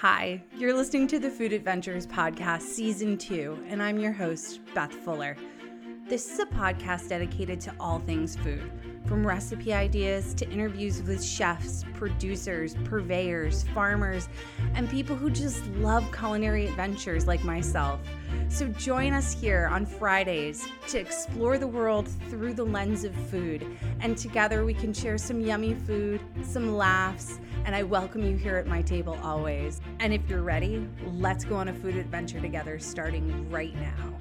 Hi, you're listening to the Food Adventures Podcast, Season 2, and I'm your host, Beth Fuller. This is a podcast dedicated to all things food, from recipe ideas to interviews with chefs, producers, purveyors, farmers, and people who just love culinary adventures like myself. So join us here on Fridays to explore the world through the lens of food, and together we can share some yummy food, some laughs, and I welcome you here at my table always. And if you're ready, let's go on a food adventure together starting right now.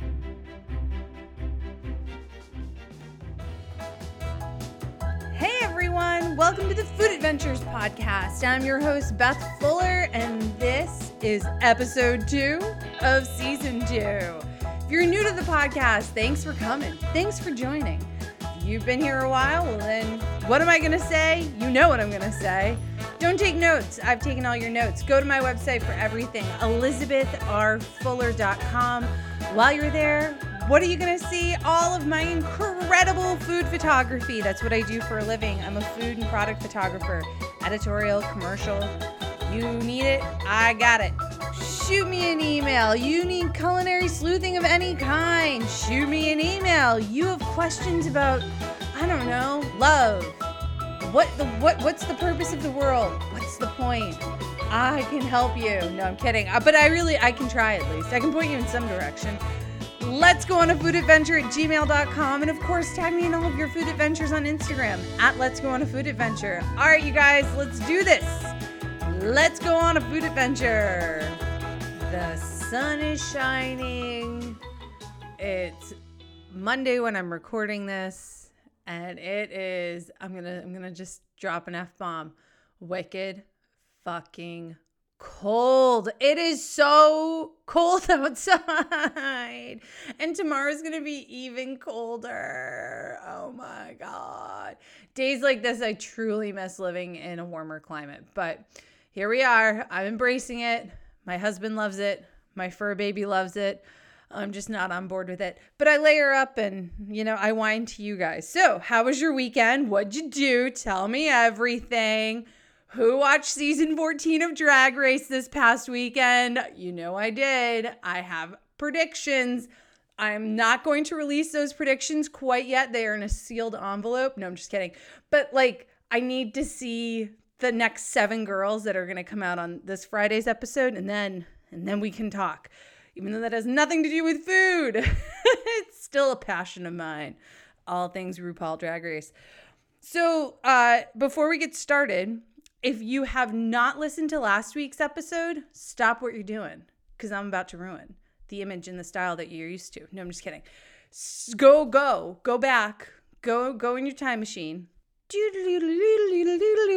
Hey everyone, welcome to the Food Adventures Podcast. I'm your host, Beth Fuller, and this is episode two of season two. If you're new to the podcast, thanks for coming. Thanks for joining. If you've been here a while, well, then what am I going to say? You know what I'm going to say. Don't take notes. I've taken all your notes. Go to my website for everything, elizabethrfuller.com. While you're there, what are you going to see? All of my incredible food photography. That's what I do for a living. I'm a food and product photographer, editorial, commercial. You need it? I got it. Shoot me an email. You need culinary sleuthing of any kind. Shoot me an email. You have questions about, I don't know, love. What the what what's the purpose of the world? What's the point? I can help you. No, I'm kidding. Uh, But I really I can try at least. I can point you in some direction. Let's go on a food adventure at gmail.com. And of course, tag me in all of your food adventures on Instagram at Let's Go on a Food Adventure. All right, you guys, let's do this. Let's go on a food adventure. The sun is shining. It's Monday when I'm recording this, and it is I'm gonna I'm gonna just drop an F bomb. Wicked fucking cold. It is so cold outside. And tomorrow's going to be even colder. Oh my God. Days like this, I truly miss living in a warmer climate. But here we are. I'm embracing it. My husband loves it. My fur baby loves it. I'm just not on board with it. But I layer up and, you know, I whine to you guys. So, how was your weekend? What'd you do? Tell me everything. Who watched season 14 of Drag Race this past weekend? You know I did. I have predictions. I'm not going to release those predictions quite yet. They are in a sealed envelope. No, I'm just kidding. But like, I need to see the next seven girls that are going to come out on this Friday's episode, and then and then we can talk. Even though that has nothing to do with food, it's still a passion of mine. All things RuPaul Drag Race. So, uh, before we get started, if you have not listened to last week's episode, stop what you're doing because I'm about to ruin the image and the style that you're used to. No, I'm just kidding. Go, go, go back. Go, go in your time machine.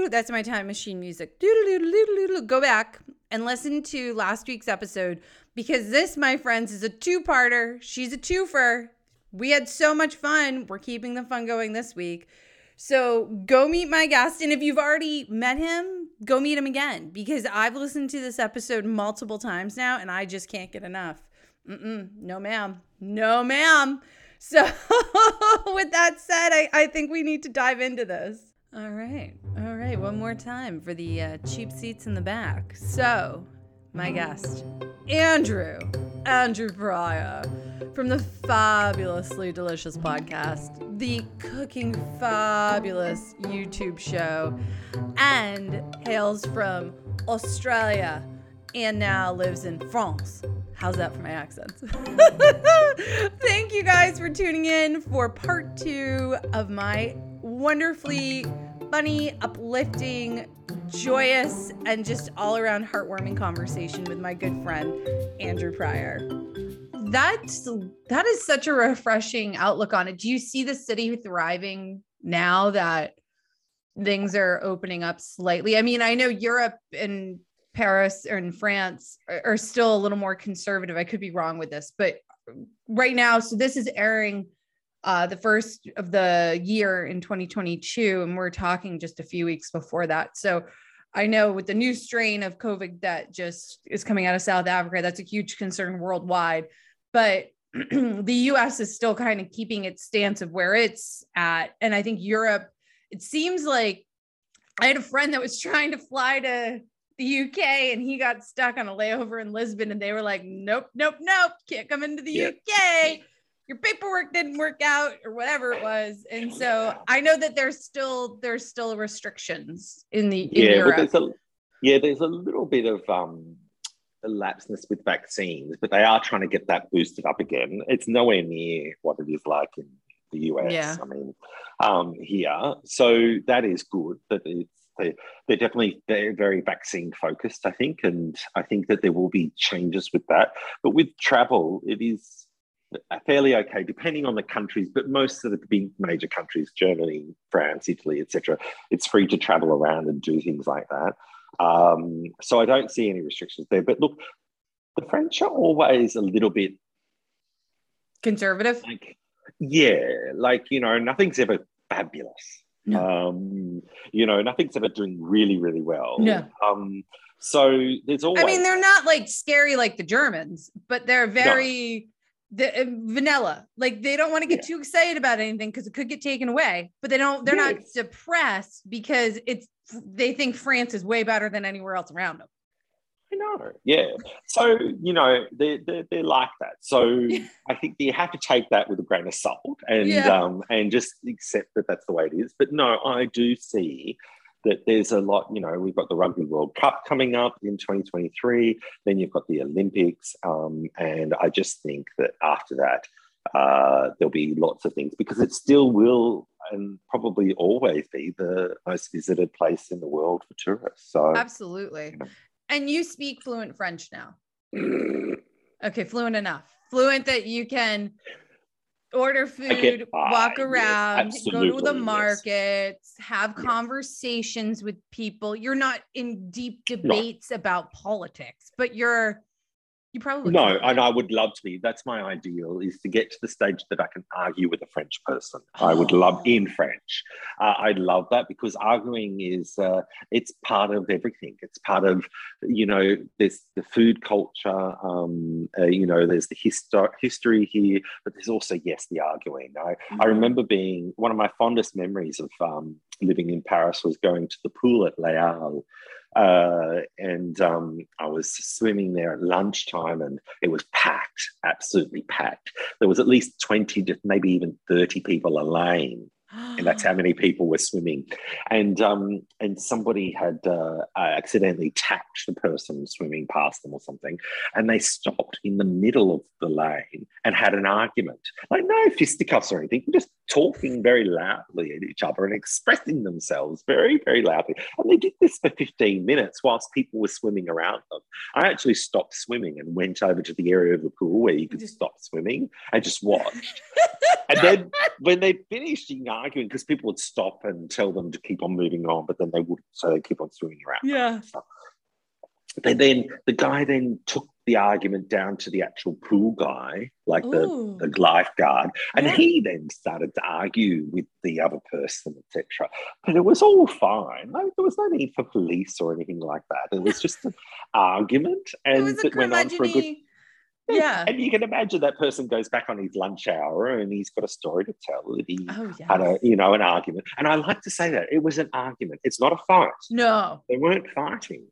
That's my time machine music. Go back and listen to last week's episode because this, my friends, is a two-parter. She's a twofer. We had so much fun. We're keeping the fun going this week. So go meet my guest. And if you've already met him, go meet him again because I've listened to this episode multiple times now and I just can't get enough. Mm-mm, no, ma'am. No, ma'am. So, with that said, I, I think we need to dive into this. All right. All right. One more time for the uh, cheap seats in the back. So, my guest, Andrew, Andrew Pryor from the fabulously delicious podcast, the cooking fabulous YouTube show, and hails from Australia and now lives in France. How's that for my accent? Thank you guys for tuning in for part two of my wonderfully funny, uplifting, joyous, and just all around heartwarming conversation with my good friend, Andrew Pryor. That's that is such a refreshing outlook on it. Do you see the city thriving now that things are opening up slightly? I mean, I know Europe and Paris or in France are, are still a little more conservative. I could be wrong with this, but right now, so this is airing uh, the first of the year in 2022, and we're talking just a few weeks before that. So I know with the new strain of COVID that just is coming out of South Africa, that's a huge concern worldwide. But the US is still kind of keeping its stance of where it's at. And I think Europe, it seems like I had a friend that was trying to fly to the UK and he got stuck on a layover in Lisbon and they were like, nope, nope, nope, can't come into the yeah. UK. Your paperwork didn't work out or whatever it was. And so I know that there's still there's still restrictions in the in yeah, Europe. There's a, yeah, there's a little bit of um lapseness with vaccines, but they are trying to get that boosted up again. It's nowhere near what it is like in the US. Yeah. I mean, um, here, so that is good. That it's they, they're definitely they're very vaccine focused, I think, and I think that there will be changes with that. But with travel, it is fairly okay, depending on the countries. But most of the big major countries, Germany, France, Italy, etc., it's free to travel around and do things like that. Um, so I don't see any restrictions there. But look, the French are always a little bit conservative. Like, yeah, like you know, nothing's ever fabulous. No. Um, you know, nothing's ever doing really, really well. No. Um, so there's always. I mean, they're not like scary like the Germans, but they're very no. The, uh, vanilla. Like they don't want to get yeah. too excited about anything because it could get taken away. But they don't. They're yeah. not depressed because it's. They think France is way better than anywhere else around them. I know. Yeah. So, you know, they're, they're, they're like that. So I think you have to take that with a grain of salt and, yeah. um, and just accept that that's the way it is. But no, I do see that there's a lot, you know, we've got the Rugby World Cup coming up in 2023, then you've got the Olympics. Um, and I just think that after that, uh, there'll be lots of things because it still will and probably always be the most visited place in the world for tourists. So absolutely. You know. And you speak fluent French now. okay, fluent enough. Fluent that you can order food, walk around, yes, go to the markets, yes. have conversations with people. You're not in deep debates no. about politics, but you're you probably no, and I would love to be. That's my ideal is to get to the stage that I can argue with a French person. Oh. I would love in French. Uh, I love that because arguing is uh, it's part of everything. It's part of you know there's the food culture. Um, uh, you know there's the histo- history here, but there's also yes the arguing. I, mm-hmm. I remember being one of my fondest memories of um, living in Paris was going to the pool at Halles uh, and um, I was swimming there at lunchtime and it was packed, absolutely packed. There was at least 20 to maybe even 30 people a lane and that's how many people were swimming. And um, and somebody had uh, accidentally tapped the person swimming past them or something, and they stopped in the middle of the lane and had an argument. Like no fisticuffs or anything, just talking very loudly at each other and expressing themselves very very loudly. And they did this for fifteen minutes whilst people were swimming around them. I actually stopped swimming and went over to the area of the pool where you could stop swimming and just watched. and then when they finished arguing, because people would stop and tell them to keep on moving on, but then they wouldn't, so they keep on swimming around. Yeah. They then the guy then took the argument down to the actual pool guy, like the, the lifeguard, and yeah. he then started to argue with the other person, etc. But it was all fine. Like, there was no need for police or anything like that. It was just an argument, and it, it went on for a good yeah. And you can imagine that person goes back on his lunch hour and he's got a story to tell that he oh, yes. had a, you know, an argument. And I like to say that it was an argument. It's not a fight. No. They weren't fighting.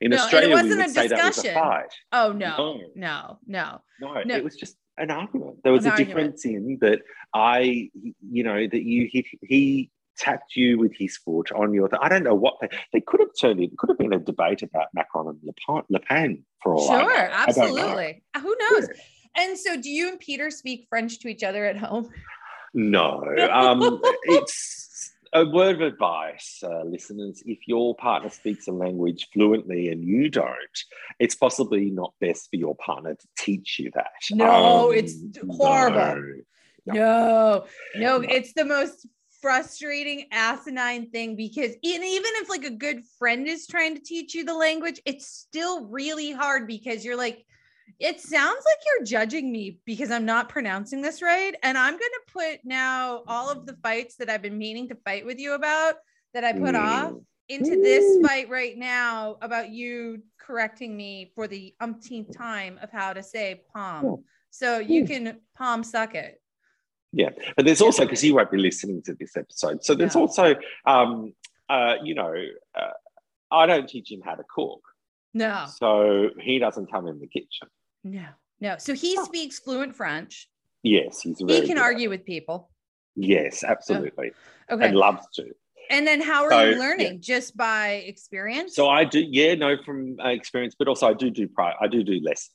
In no, Australia, we would say discussion. that was a fight. Oh no, no, no, no, no. It was just an argument. There was an a argument. difference in that I, you know, that you he, he tapped you with his foot on your. Th- I don't know what they, they could have turned it. Could have been a debate about Macron and Le Pen, Le Pen for all. Sure, absolutely. Know. Who knows? Yeah. And so, do you and Peter speak French to each other at home? No, um, it's a word of advice, uh, listeners. If your partner speaks a language fluently and you don't, it's possibly not best for your partner to teach you that. No, um, it's horrible. No. No, no, it's the most frustrating asinine thing because even if like a good friend is trying to teach you the language it's still really hard because you're like it sounds like you're judging me because I'm not pronouncing this right and I'm going to put now all of the fights that I've been meaning to fight with you about that I put off into this fight right now about you correcting me for the umpteenth time of how to say palm. So you can palm suck it. Yeah, but there's also because you won't be listening to this episode, so there's also, um, uh, you know, uh, I don't teach him how to cook. No, So he doesn't come in the kitchen. No, no. So he Oh. speaks fluent French. Yes, he's He can argue with people. Yes, absolutely. Okay. And loves to. And then how are So, you yeah. learning? Just by experience? So I do, yeah, no, from uh, experience, but also I do do pri- I do do lessons.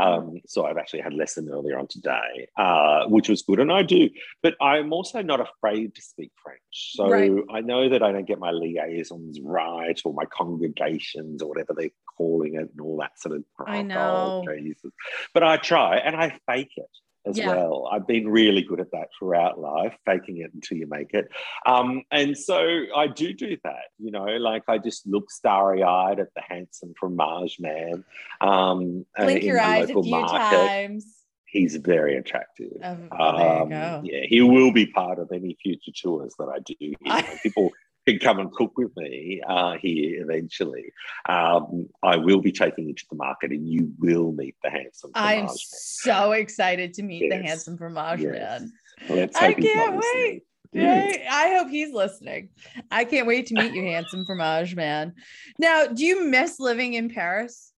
Um, so I've actually had lesson earlier on today, uh, which was good, and I do. But I'm also not afraid to speak French. So Right. I know that I don't get my liaisons right or my congregations or whatever they're calling it, and all that sort of. crap. I oh, know. Jesus. But I try, and I fake it as Yeah. well. I've been really good at that throughout life, faking it until you make it. Um, and so I do do that, you know, like I just look starry eyed at the handsome fromage man. Um, Blink in your the eyes a local few market. times. He's very attractive. Um, oh, there you Um, go. Yeah, he will be part of any future tours that I do. Here. I- People can come and cook with me uh, here eventually. Um, I will be taking you to the market, and you will meet the handsome I'm so excited to meet the handsome fromage Yes. man. I hope he's not can't wait. Yes. I hope he's listening. I can't wait to meet you, handsome fromage man. Now, do you miss living in Paris?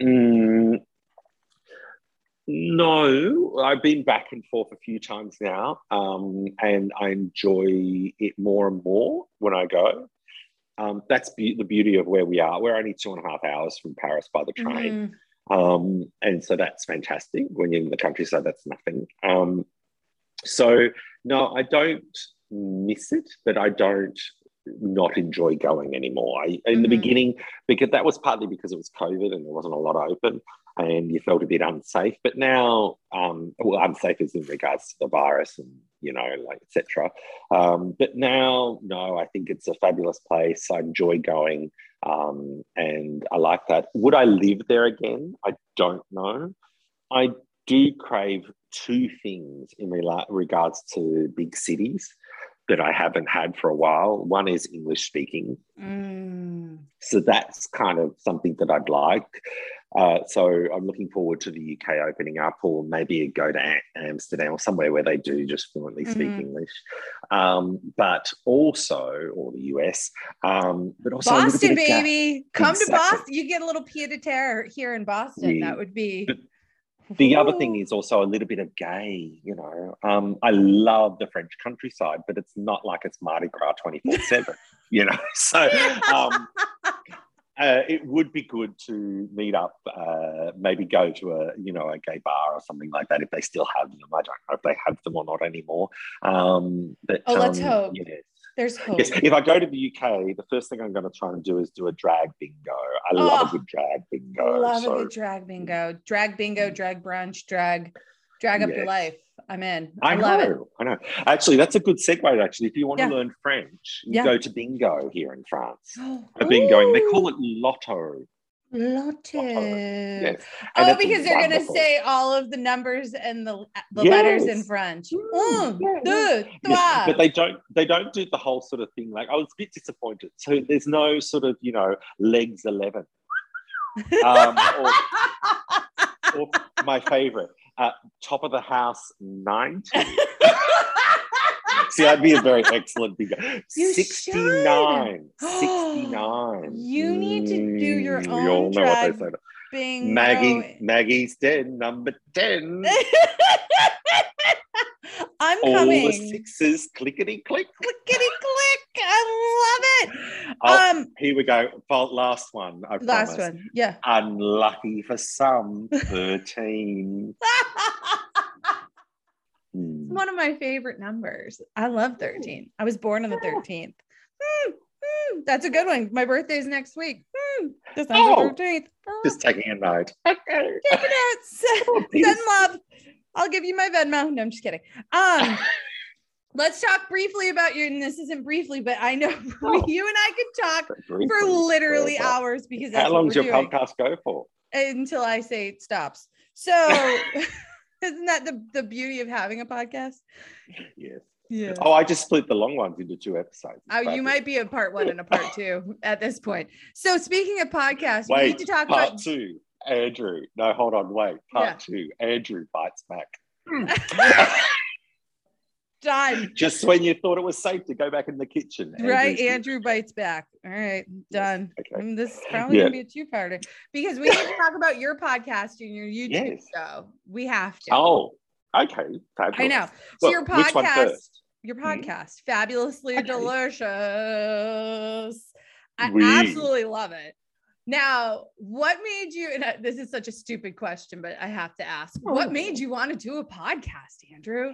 Mm, no, I've been back and forth a few times now, um, and I enjoy it more and more when I go. Um, that's be- the beauty of where we are. We're only two and a half hours from Paris by the train, Mhm. um, and so that's fantastic. When you're in the countryside, that's nothing. Um, so no, I don't miss it, but I don't not enjoy going anymore. I, in the Mhm. beginning, because that was partly because it was COVID and there wasn't a lot open, and you felt a bit unsafe. But now, um, well, unsafe is in regards to the virus and you know, like etc. Um, but now, no, I think it's a fabulous place. I enjoy going, um, and I like that. Would I live there again? I don't know. I do crave two things in rela- regards to big cities that I haven't had for a while. One is English speaking. Mm. So that's kind of something that I'd like. Uh, so I'm looking forward to the UK opening up, or maybe go to Amsterdam or somewhere where they do just fluently speak Mhm. English. Um, but also, or the US, um, but also Boston, baby. Come Exactly. to Boston. You get a little pied a terre here in Boston. Yeah. That would be. But The other thing is also a little bit of gay, you know. Um, I love the French countryside, but it's not like it's Mardi Gras 24 7, you know. So um, uh, it would be good to meet up, uh, maybe go to a, you know, a gay bar or something like that if they still have them. I don't know if they have them or not anymore. Um, but, Oh, let's um, hope. There's hope. Yes, if I go to the UK, the first thing I'm going to try and do is do a drag bingo. I love Oh, a good drag bingo. I love so a good drag bingo, drag bingo, mm. drag brunch, drag, drag up your life. I'm in. I, I, love it. know, I know. Actually, that's a good segue. Actually, if you want Yeah. to learn French, you Yeah. go to bingo here in France. I've been going. They call it lotto. Lotto. Yes. Oh, because they're gonna say all of the numbers and the the Yes. letters in French. Mm, yeah, deux, trois. but they don't. They don't do the whole sort of thing. Like I was a bit disappointed. So there's no sort of you know legs eleven. Um, or, or my favorite, uh, top of the house ninety. See, I'd be a very excellent. You 69. should. 69. You need to do your Mm, own You all know what they say. Bingo. Maggie, Maggie's dead, number 10. I'm all coming. the sixes, clickety click. Clickety click. I love it. Oh, um, Here we go. Last one. I last promise. one. Yeah. Unlucky for some, 13. Hmm. one of my favorite numbers. I love 13. I was born on the 13th. Hmm, hmm, that's a good one. My birthday's next week. Hmm, December Oh. 13th. Just taking a note. Okay. Take it out. Send love. I'll give you my Venmo. No, I'm just kidding. Um, let's talk briefly about you. And this isn't briefly, but I know Oh. you and I could talk for literally Well, hours because How what long does your doing podcast go for? until I say it stops. So isn't that the, the beauty of having a podcast? Yes. Yeah. Oh, I just split the long ones into two episodes. Oh, you might be a part one and a part two at this point. So speaking of podcasts, we Wait, need to talk part about two. Andrew. No, hold on. Wait. Part two. Andrew bites back. Hmm. Done. Just when you thought it was safe to go back in the kitchen. Right, Andrew's- Andrew bites back. All right, done. Okay. Mm, This is probably Yeah. gonna be a two-parter because we need to talk about your podcast and your YouTube Yes. show. We have to. Oh, okay. Fabulous. I know. So Well, your podcast, your Hmm? podcast, fabulously Okay. delicious. I Oui. absolutely love it. Now, what made you? And uh, this is such a stupid question, but I have to ask: What Oh. made you want to do a podcast, Andrew?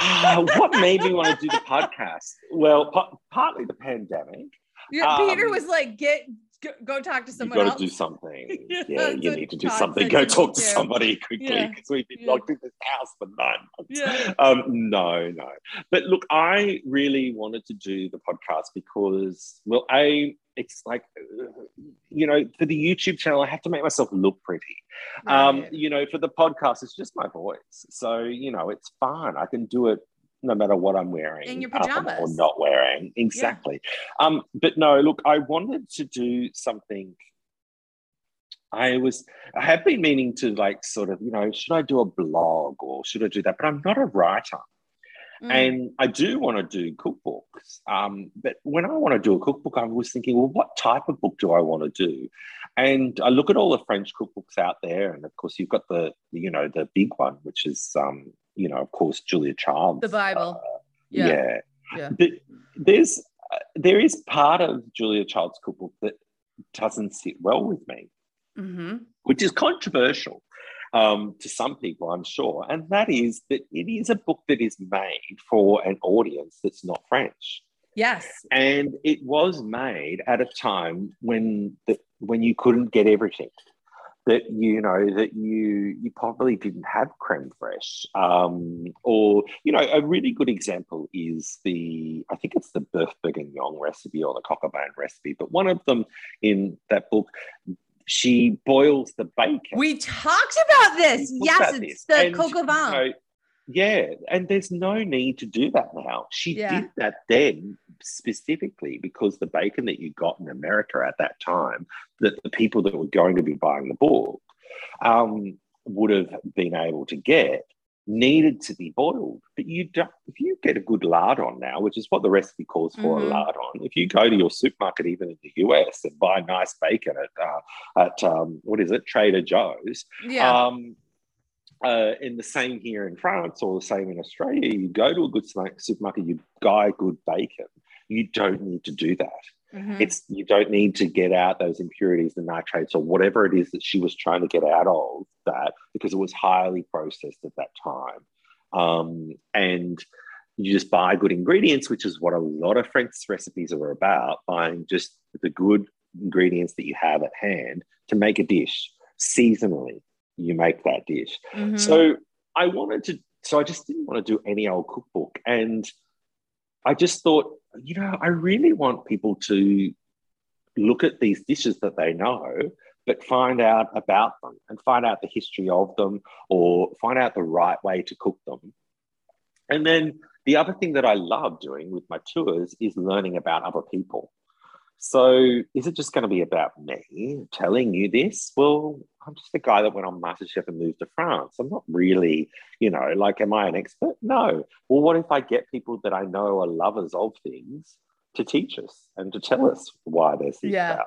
Ah, what made me want to do the podcast? Well, pa- partly the pandemic. Yeah, Peter Um, was like, "Get go, go talk to somebody. You've got to do something. Yeah, Yeah, you need to do something. Go talk to somebody quickly Yeah. because we've been Yeah. locked in this house for nine months. Yeah. Um, no, no. But look, I really wanted to do the podcast because, well, a it's like, you know, for the YouTube channel, I have to make myself look pretty. Um, you know, for the podcast, it's just my voice. So, you know, it's fine. I can do it no matter what I'm wearing. In your um, pajamas. or not wearing. Exactly. Um, but no, look, I wanted to do something. I was, I have been meaning to like sort of, you know, should I do a blog or should I do that? But I'm not a writer. Mm. And I do want to do cookbooks. Um, but when I want to do a cookbook, I was thinking, well, what type of book do I want to do? And I look at all the French cookbooks out there, and of course, you've got the, you know, the big one, which is, um, you know, of course, Julia Child's. The Bible. uh, yeah. yeah. Yeah. But there's, uh, there is part of Julia Child's cookbook that doesn't sit well with me hmm which is controversial um, to some people, I'm sure. And that is that it is a book that is made for an audience that's not French. Yes. And it was made at a time when the, when you couldn't get everything. That you know that you you probably didn't have creme fraiche, um, or you know a really good example is the I think it's the Boeuf Bourguignon recipe or the au recipe, but one of them in that book, she boils the bacon. We talked about this. Yes, about it's this. the And, coq au you know, yeah, and there's no need to do that now. She Yeah. did that then specifically because the bacon that you got in America at that time, that the people that were going to be buying the book um, would have been able to get, needed to be boiled. But you don't. If you get a good lardon now, which is what the recipe calls for Mhm. a lardon, if you go to your supermarket, even in the US, and buy nice bacon at uh, at um, what is it, Trader Joe's, yeah. um, uh, in the same here in France or the same in Australia, you go to a good supermarket, you buy good bacon. You don't need to do that. Mhm. It's you don't need to get out those impurities, the nitrates, or whatever it is that she was trying to get out of that because it was highly processed at that time. Um, and you just buy good ingredients, which is what a lot of French recipes are about, buying just the good ingredients that you have at hand to make a dish seasonally. You make that dish. Mhm. So I wanted to, so I just didn't want to do any old cookbook. And I just thought, you know, I really want people to look at these dishes that they know, but find out about them and find out the history of them or find out the right way to cook them. And then the other thing that I love doing with my tours is learning about other people. So is it just going to be about me telling you this? Well, I'm just a guy that went on MasterChef and moved to France. I'm not really, you know, like, am I an expert? No. Well, what if I get people that I know are lovers of things to teach us and to tell us why they're things Yeah. about?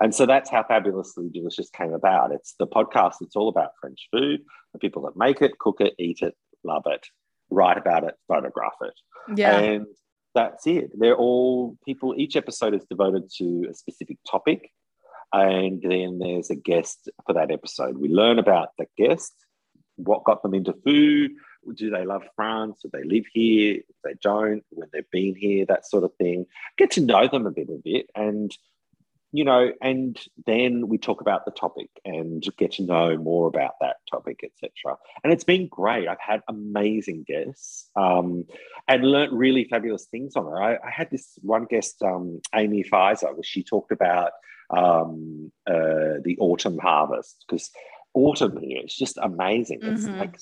And so that's how Fabulously Delicious came about. It's the podcast that's all about French food, the people that make it, cook it, eat it, love it, write about it, photograph it. yeah. And that's it. They're all people, each episode is devoted to a specific topic. And then there's a guest for that episode. We learn about the guest, what got them into food. Do they love France? Do they live here? If they don't, when they've been here, that sort of thing. Get to know them a bit, a bit. And you know, and then we talk about the topic and get to know more about that topic, etc. And it's been great. I've had amazing guests um, and learnt really fabulous things on it. I, I had this one guest, um, Amy Pfizer, where she talked about um, uh, the autumn harvest because autumn here is just amazing. It's Mhm. like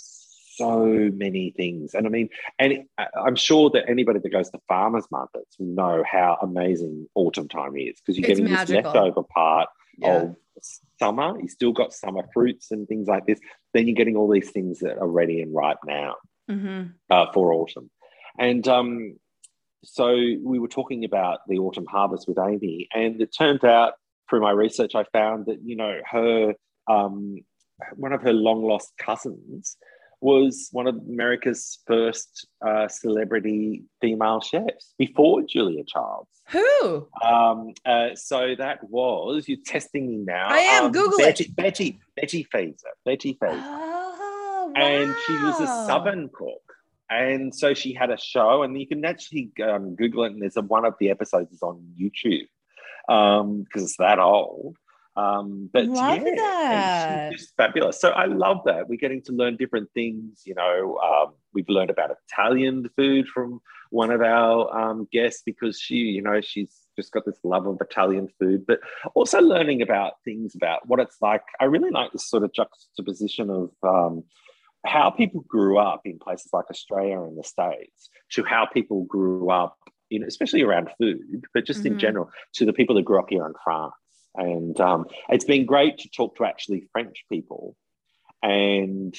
so many things, and I mean, and I'm sure that anybody that goes to farmers markets will know how amazing autumn time is because you're It's getting magical. this leftover part yeah. of summer. You still got summer fruits and things like this. Then you're getting all these things that are ready and ripe now hmm uh, for autumn. And um, so we were talking about the autumn harvest with Amy, and it turned out through my research, I found that you know her um, one of her long lost cousins was one of America's first uh, celebrity female chefs before Julia Childs. Who? Um, uh, so that was you're testing me now. I am. Um, Google Betty, it. Betty Betty Feezor. Betty Feezor. Oh, wow. and she was a southern cook and so she had a show and you can actually um, google it and there's a, one of the episodes is on youtube um because it's that old um but Love yeah, and that. she's just fabulous so i love that we're getting to learn different things you know um, we've learned about italian food from one of our um, guests because she you know she's just got this love of italian food but also learning about things about what it's like i really like this sort of juxtaposition of um, how people grew up in places like Australia and the States to how people grew up in, especially around food, but just in Mhm. general, to the people that grew up here in France. And um, it's been great to talk to actually French people and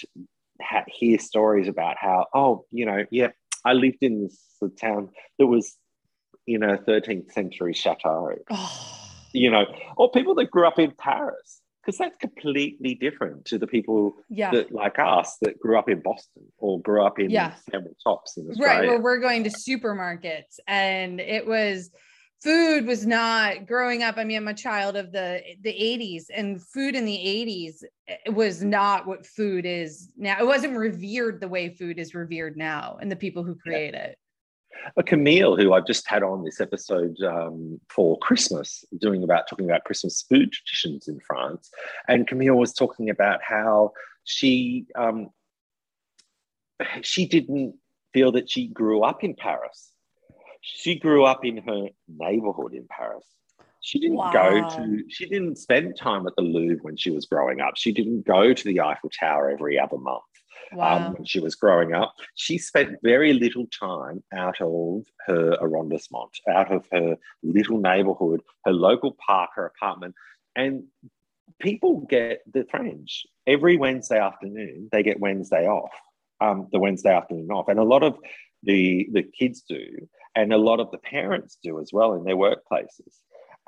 ha- hear stories about how, oh, you know, yeah, I lived in this town that was in a 13th century chateau, Oh, you know, or people that grew up in Paris, because that's completely different to the people yeah. that like us that grew up in Boston or grew up in Yeah. Tops in right Australia. where we're going to supermarkets and it was food was not growing up. I mean i'm a child of the the 80s and food in the 80s was not what food is now. It wasn't revered the way food is revered now and the people who create it. A Camille, who I've just had on this episode um, for Christmas, doing about talking about Christmas food traditions in France, and Camille was talking about how she um, she didn't feel that she grew up in Paris. She grew up in her neighborhood in Paris. She didn't go to. She didn't spend time at the Louvre when she was growing up. She didn't go to the Eiffel Tower every other month wow um, when she was growing up. She spent very little time out of her arrondissement, out of her little neighborhood, her local park, her apartment. And people get the French every Wednesday afternoon, they get Wednesday off, um, the Wednesday afternoon off. And a lot of the, the kids do, and a lot of the parents do as well in their workplaces.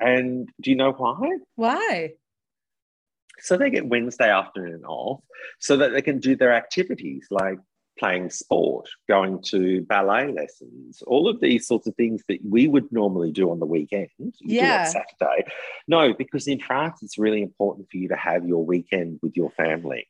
And do you know why? why So they get Wednesday afternoon off so that they can do their activities like playing sport, going to ballet lessons, all of these sorts of things that we would normally do on the weekend. Yeah. Saturday. No, because in France, it's really important for you to have your weekend with your family.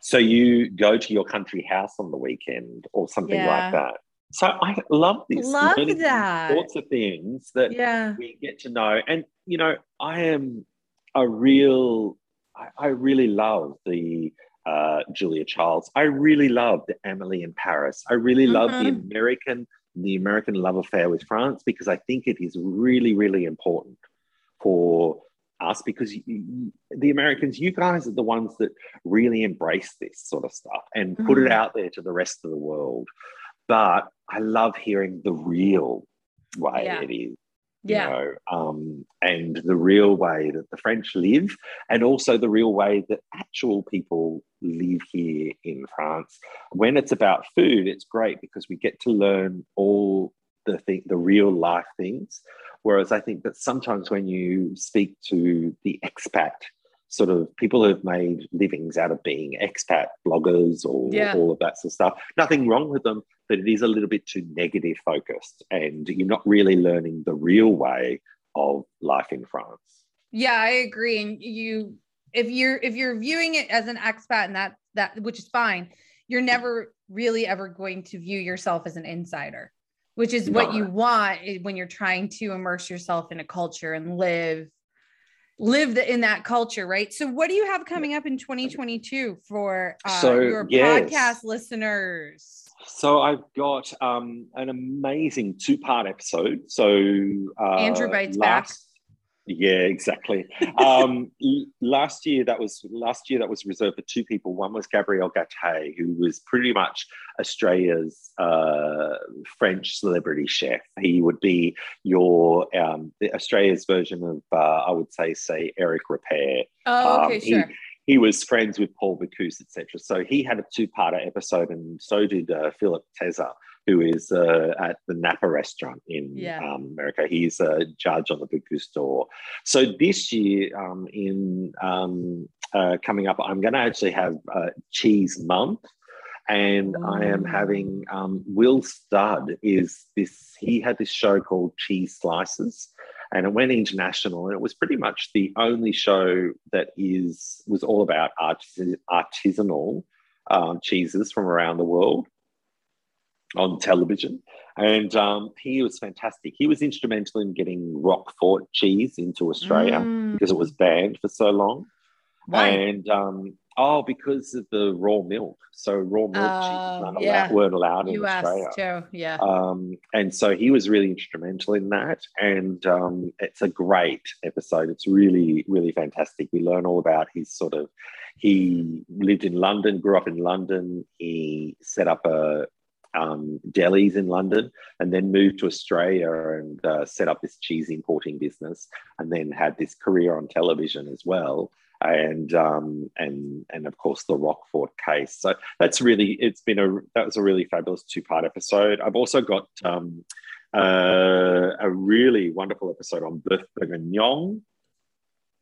So you go to your country house on the weekend or something Yeah. like that. So I love this. Love that. Sorts of things that yeah we get to know. And you know, I am a real. I, I really love the uh, Julia Childs. I really love the Emily in Paris. I really love the Mhm. American, the American love affair with France because I think it is really, really important for us because you, the Americans, you guys are the ones that really embrace this sort of stuff and put Mhm. it out there to the rest of the world. But I love hearing the real way Yeah. it is yeah you know, um, and the real way that the French live, and also the real way that actual people live here in France. When it's about food, it's great because we get to learn all the thing, the real life things. Whereas I think that sometimes when you speak to the expat sort of people who've made livings out of being expat bloggers or Yeah. all of that sort of stuff, nothing wrong with them but it is a little bit too negative focused and you're not really learning the real way of life in France. Yeah, I agree. And you, if you're if you're viewing it as an expat, and that that which is fine, you're never really ever going to view yourself as an insider, which is what No. you want when you're trying to immerse yourself in a culture and live live the, in that culture, right? So, what do you have coming up in 2022 for uh, So, your yes. podcast listeners? So I've got um, an amazing two-part episode. So uh, Andrew Bites back. Yeah, exactly. um, last year that was last year that was reserved for two people. One was Gabriel Gaté, who was pretty much Australia's uh, French celebrity chef. He would be your um, the Australia's version of uh, I would say say Eric Ripert. Oh, Um, okay, he- sure. he was friends with Paul Bocuse, etc. So he had a two-parter episode, and so did uh, Philip Tessier who is uh, at the Napa restaurant in Yeah. um, America. He's a judge on the Bocuse d'Or. So this year, um, in um, uh, coming up, I'm going to actually have uh, Cheese Month. And I am having um, Will Studd is this. He had this show called Cheese Slices, and it went international. And it was pretty much the only show that is was all about artis- artisanal um, cheeses from around the world on television. And um, he was fantastic. He was instrumental in getting Roquefort cheese into Australia Mm. because it was banned for so long. Why? And um, oh, because of the raw milk. So raw milk cheese weren't, yeah. allowed, weren't allowed in US Australia. too. Yeah. Um, and so he was really instrumental in that. And um, it's a great episode. It's really, really fantastic. We learn all about his sort of, he lived in London, grew up in London. He set up a, um, delis in London and then moved to Australia and uh, set up this cheese importing business and then had this career on television as well. And um, and and of course the Roquefort case. So that's really it's been a that was a really fabulous two part episode. I've also got um, uh, a really wonderful episode on Bœuf Bourguignon,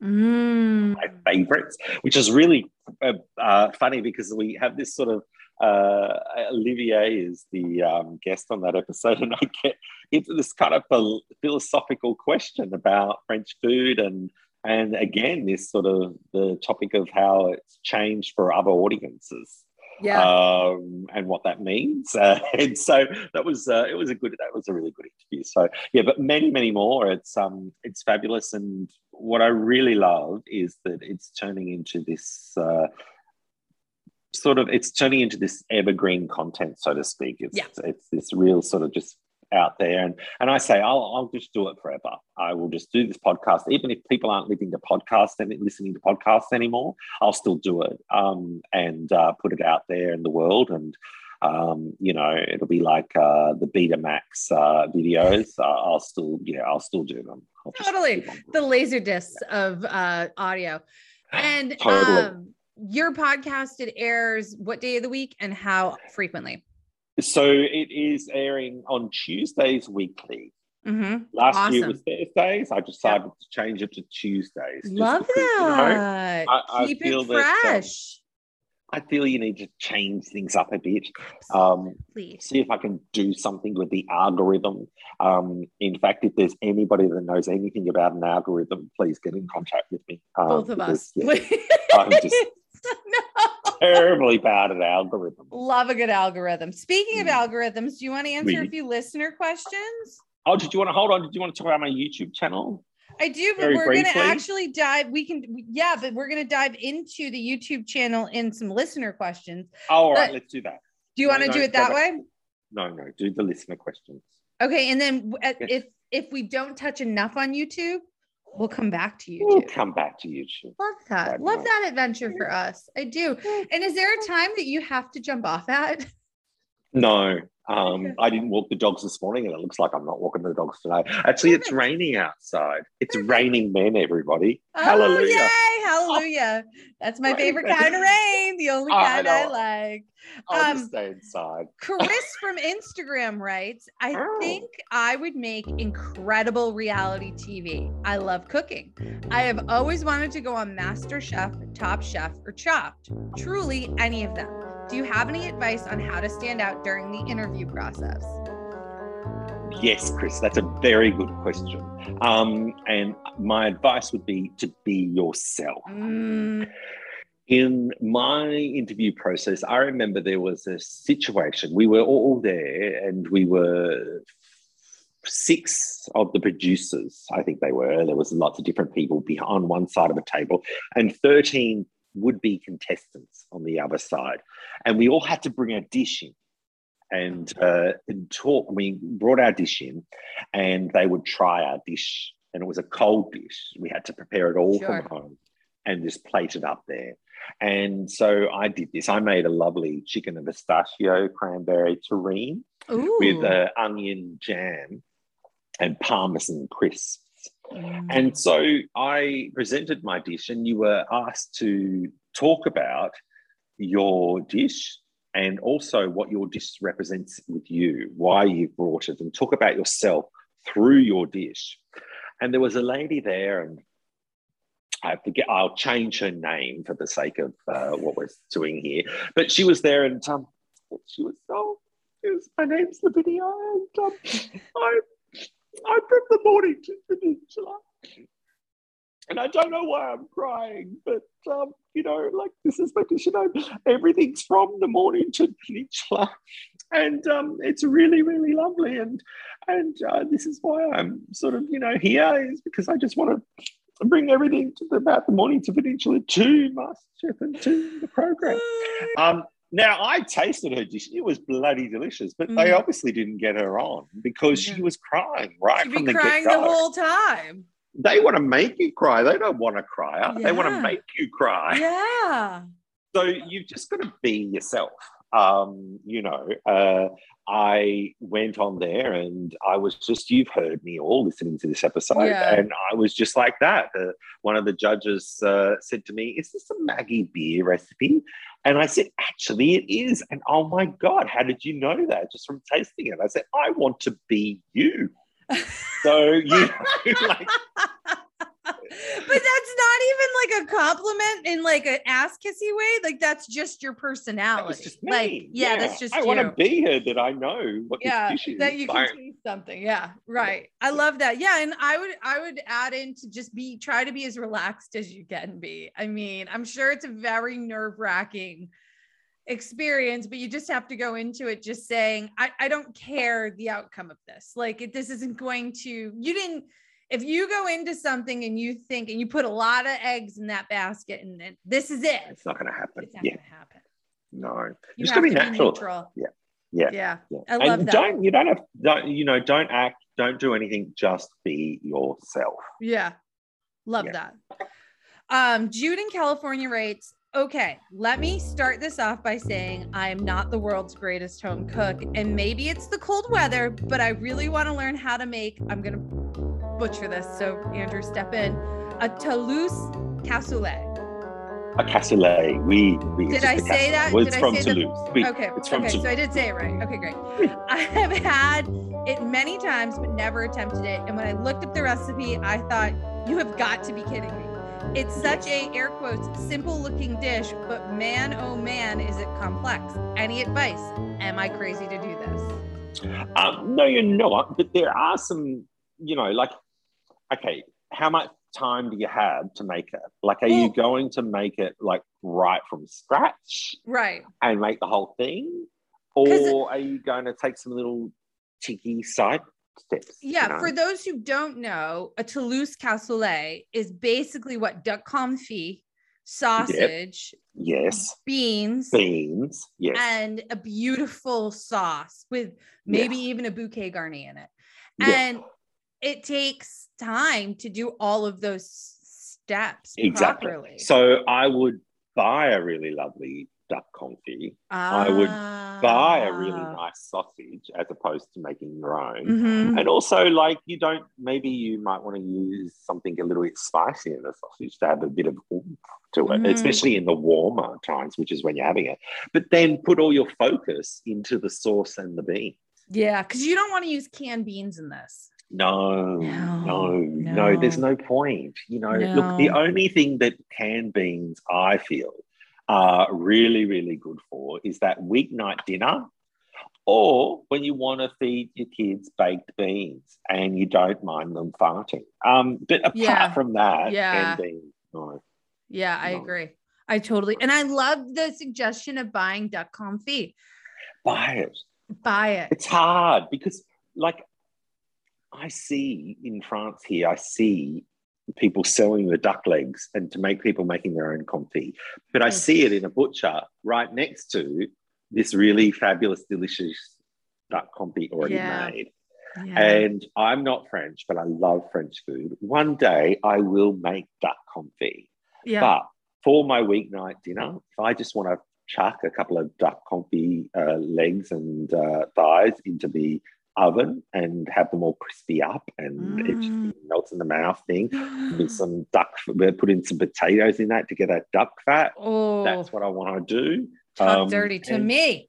Mm. my favorites, which is really uh, uh, funny because we have this sort of uh, Olivier is the um, guest on that episode, and I get into this kind of phil- philosophical question about French food and and again this sort of the topic of how it's changed for other audiences Yeah. um, and what that means. Uh, and so that was uh, it was a good that was a really good interview. So yeah, but many many more. It's um it's fabulous, and what I really love is that it's turning into this. Uh, Sort of, it's turning into this evergreen content, so to speak. It's Yeah. it's this real sort of just out there, and and I say I'll I'll just do it forever. I will just do this podcast, even if people aren't listening to podcasts and listening to podcasts anymore. I'll still do it um, and uh, put it out there in the world. And, um, you know, it'll be like uh, the Betamax uh, videos. Uh, I'll still, yeah, I'll still do them. Totally. the laser discs of uh, audio. And Totally. um, your podcast it airs what day of the week and how frequently? So it is airing on Tuesdays weekly. Mm-hmm. Last year was Thursdays. I decided to change it to Tuesdays. Love because, you know, that. I- I Keep feel it that, um, fresh. I feel you need to change things up a bit. Um, Please. see if I can do something with the algorithm. Um, in fact, if there's anybody that knows anything about an algorithm, please get in contact with me. Um, Both of us. because, yeah, I'm just- no. Terribly bad at algorithms. Love a good algorithm. Speaking of Mm. algorithms, do you want to answer a few listener questions? Oh, did you want to hold on? Did you want to talk about my YouTube channel? I do, but Very we're going to actually dive. We can, yeah, but we're going to dive into the YouTube channel in some listener questions. Oh, all right, But- let's do that. Do you No, want to no, do it that way? No, no, do the listener questions. Okay, and then Yes. if if we don't touch enough on YouTube, we'll come back to We'll YouTube. come back to YouTube. Love that. Right, Love right. that adventure for us. I do. And is there a time that you have to jump off at? No, um, I didn't walk the dogs this morning, and it looks like I'm not walking the dogs today. Actually, it's raining outside. It's raining men, everybody. Oh, Hallelujah. yay, hallelujah. That's my Rain, favorite kind of rain. The only Oh, I kind I, know. like. I'll Um, just stay inside. Chris from Instagram writes, I Oh. think I would make incredible reality TV. I love cooking. I have always wanted to go on Master Chef, Top Chef, or Chopped. Truly, any of them. Do you have any advice on how to stand out during the interview process? Yes, Chris, that's a very good question. Um, and my advice would be to be yourself. Mm, In my interview process, I remember there was a situation. We were all there and we were six of the producers, I think they were. There was lots of different people on one side of a table and 13 would-be contestants on the other side. And we all had to bring a dish in and, uh, and talk. We brought our dish in and they would try our dish. And it was a cold dish. We had to prepare it all Sure. from home and just plate it up there. And so I did this. I made a lovely chicken and pistachio cranberry terrine ooh. with uh, onion jam and parmesan crisps. Mm. And so I presented my dish, and you were asked to talk about your dish and also what your dish represents with you, why you brought it, and talk about yourself through your dish. And there was a lady there, and I forget, I'll change her name for the sake of uh, what we're doing here. But she was there, and um, she was, oh, was, my name's Lavinia, and um, I, from the Mornington Peninsula and I don't know why I'm crying, but um, you know, like this is my you know, everything's from the morning Mornington Peninsula, and um, it's really, really lovely, and and uh, this is why I'm sort of you know here is because I just want to bring everything to the, about the Mornington Peninsula to MasterChef and to the program. Um, now I tasted her dish; it was bloody delicious, but mm. they obviously didn't get her on because yeah. she was crying right She'd from be the crying the whole time they want to make you cry. They don't want to cry. Yeah. They want to make you cry. Yeah. So you've just got to be yourself. Um, you know, uh, I went on there and I was just, you've heard me all listening to this episode, yeah. and I was just like that. Uh, one of the judges uh, said to me, Is this a Maggie Beer recipe? And I said, Actually, it is. And oh my God, how did you know that just from tasting it? I said, I want to be you. So you like but that's not even like a compliment in like an ass kissy way. Like that's just your personality. Just like yeah, yeah, that's just I want to be here that I know what yeah, that you can taste something. Yeah, right. I love that. Yeah, and I would I would add in to just be try to be as relaxed as you can be. I mean, I'm sure it's a very nerve wracking experience, but you just have to go into it just saying, I, I don't care the outcome of this. Like, it, this isn't going to, you didn't, if you go into something and you think and you put a lot of eggs in that basket and then this is it, it's not going to happen. It's not yeah. going to happen. No, you just to be natural. Yeah. Yeah. Yeah. yeah. I love that. Don't, you don't have, don't, you know, don't act, don't do anything, just be yourself. Yeah. Love yeah. that. Um, Jude in California writes, Okay, let me start this off by saying I am not the world's greatest home cook, and maybe it's the cold weather, but I really want to learn how to make. I'm gonna butcher this, so Andrew, step in. A Toulouse cassoulet. A cassoulet. We. we did I say that? Well, it's did from I say Toulouse. We, okay. It's from okay. Toulouse. So I did say it right. Okay, great. I have had it many times, but never attempted it. And when I looked up the recipe, I thought, you have got to be kidding me. It's such a air quotes simple looking dish, but man oh man is it complex. Any advice? Am I crazy to do this? Um, no, you're not. But there are some, you know, like, okay, how much time do you have to make it? Like, are well, you going to make it like right from scratch? Right. And make the whole thing? Or are you going to take some little cheeky side steps. Yeah, you know? for those who don't know, a Toulouse cassoulet is basically what duck confit, sausage, yep. yes, beans, beans, yes, and a beautiful sauce with maybe yes. even a bouquet garni in it. And it takes time to do all of those steps exactly. Properly. So I would buy a really lovely duck confit, I would buy a really ah. nice sausage as opposed to making your own. Mm-hmm. And also, like, you don't, maybe you might want to use something a little bit spicy in the sausage to have a bit of oomph to it, mm. especially in the warmer times, which is when you're having it. But then put all your focus into the sauce and the beans. Yeah, because you don't want to use canned beans in this. No, no, no, no, there's no point. You know, no. look, the only thing that canned beans I feel are really, really good for is that weeknight dinner or when you want to feed your kids baked beans and you don't mind them farting. Um, but apart yeah. from that, yeah. Beans, no. Yeah, I no. agree. I totally, and I love the suggestion of buying duck confit. Buy it. Buy it. It's hard because, like, I see in France here, I see people selling the duck legs and to make people making their own confit. But I see it in a butcher right next to this really fabulous, delicious duck confit already yeah. made. Yeah. And I'm not French, but I love French food. One day I will make duck confit. Yeah. But for my weeknight dinner, if I just want to chuck a couple of duck confit uh, legs and uh, thighs into the oven and have them all crispy up and mm. it melts in the mouth thing with some duck put in some potatoes in that to get that duck fat oh. that's what i want to do Talk Um, dirty to and- me.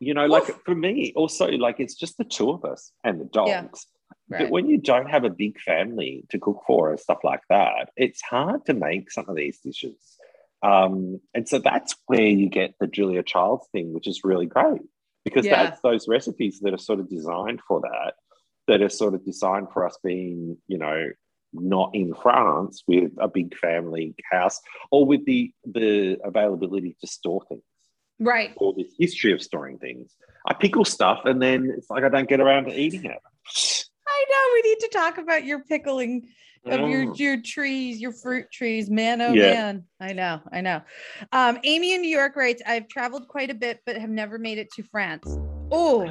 You know, like Oof. for me, also, like it's just the two of us and the dogs. Yeah, But when you don't have a big family to cook for and stuff like that, it's hard to make some of these dishes. Um, and so that's where you get the Julia Childs thing, which is really great because Yeah. that's those recipes that are sort of designed for that, that are sort of designed for us being, you know, not in France with a big family house or with the the availability to store things Right. or this history of storing things. I pickle stuff and then it's like I don't get around to eating it. I know we need to talk about your pickling of your Mm. your trees, your fruit trees. Man, oh Yeah. man. I know, I know. Um, Amy in New York writes, I've traveled quite a bit, but have never made it to France. Oh,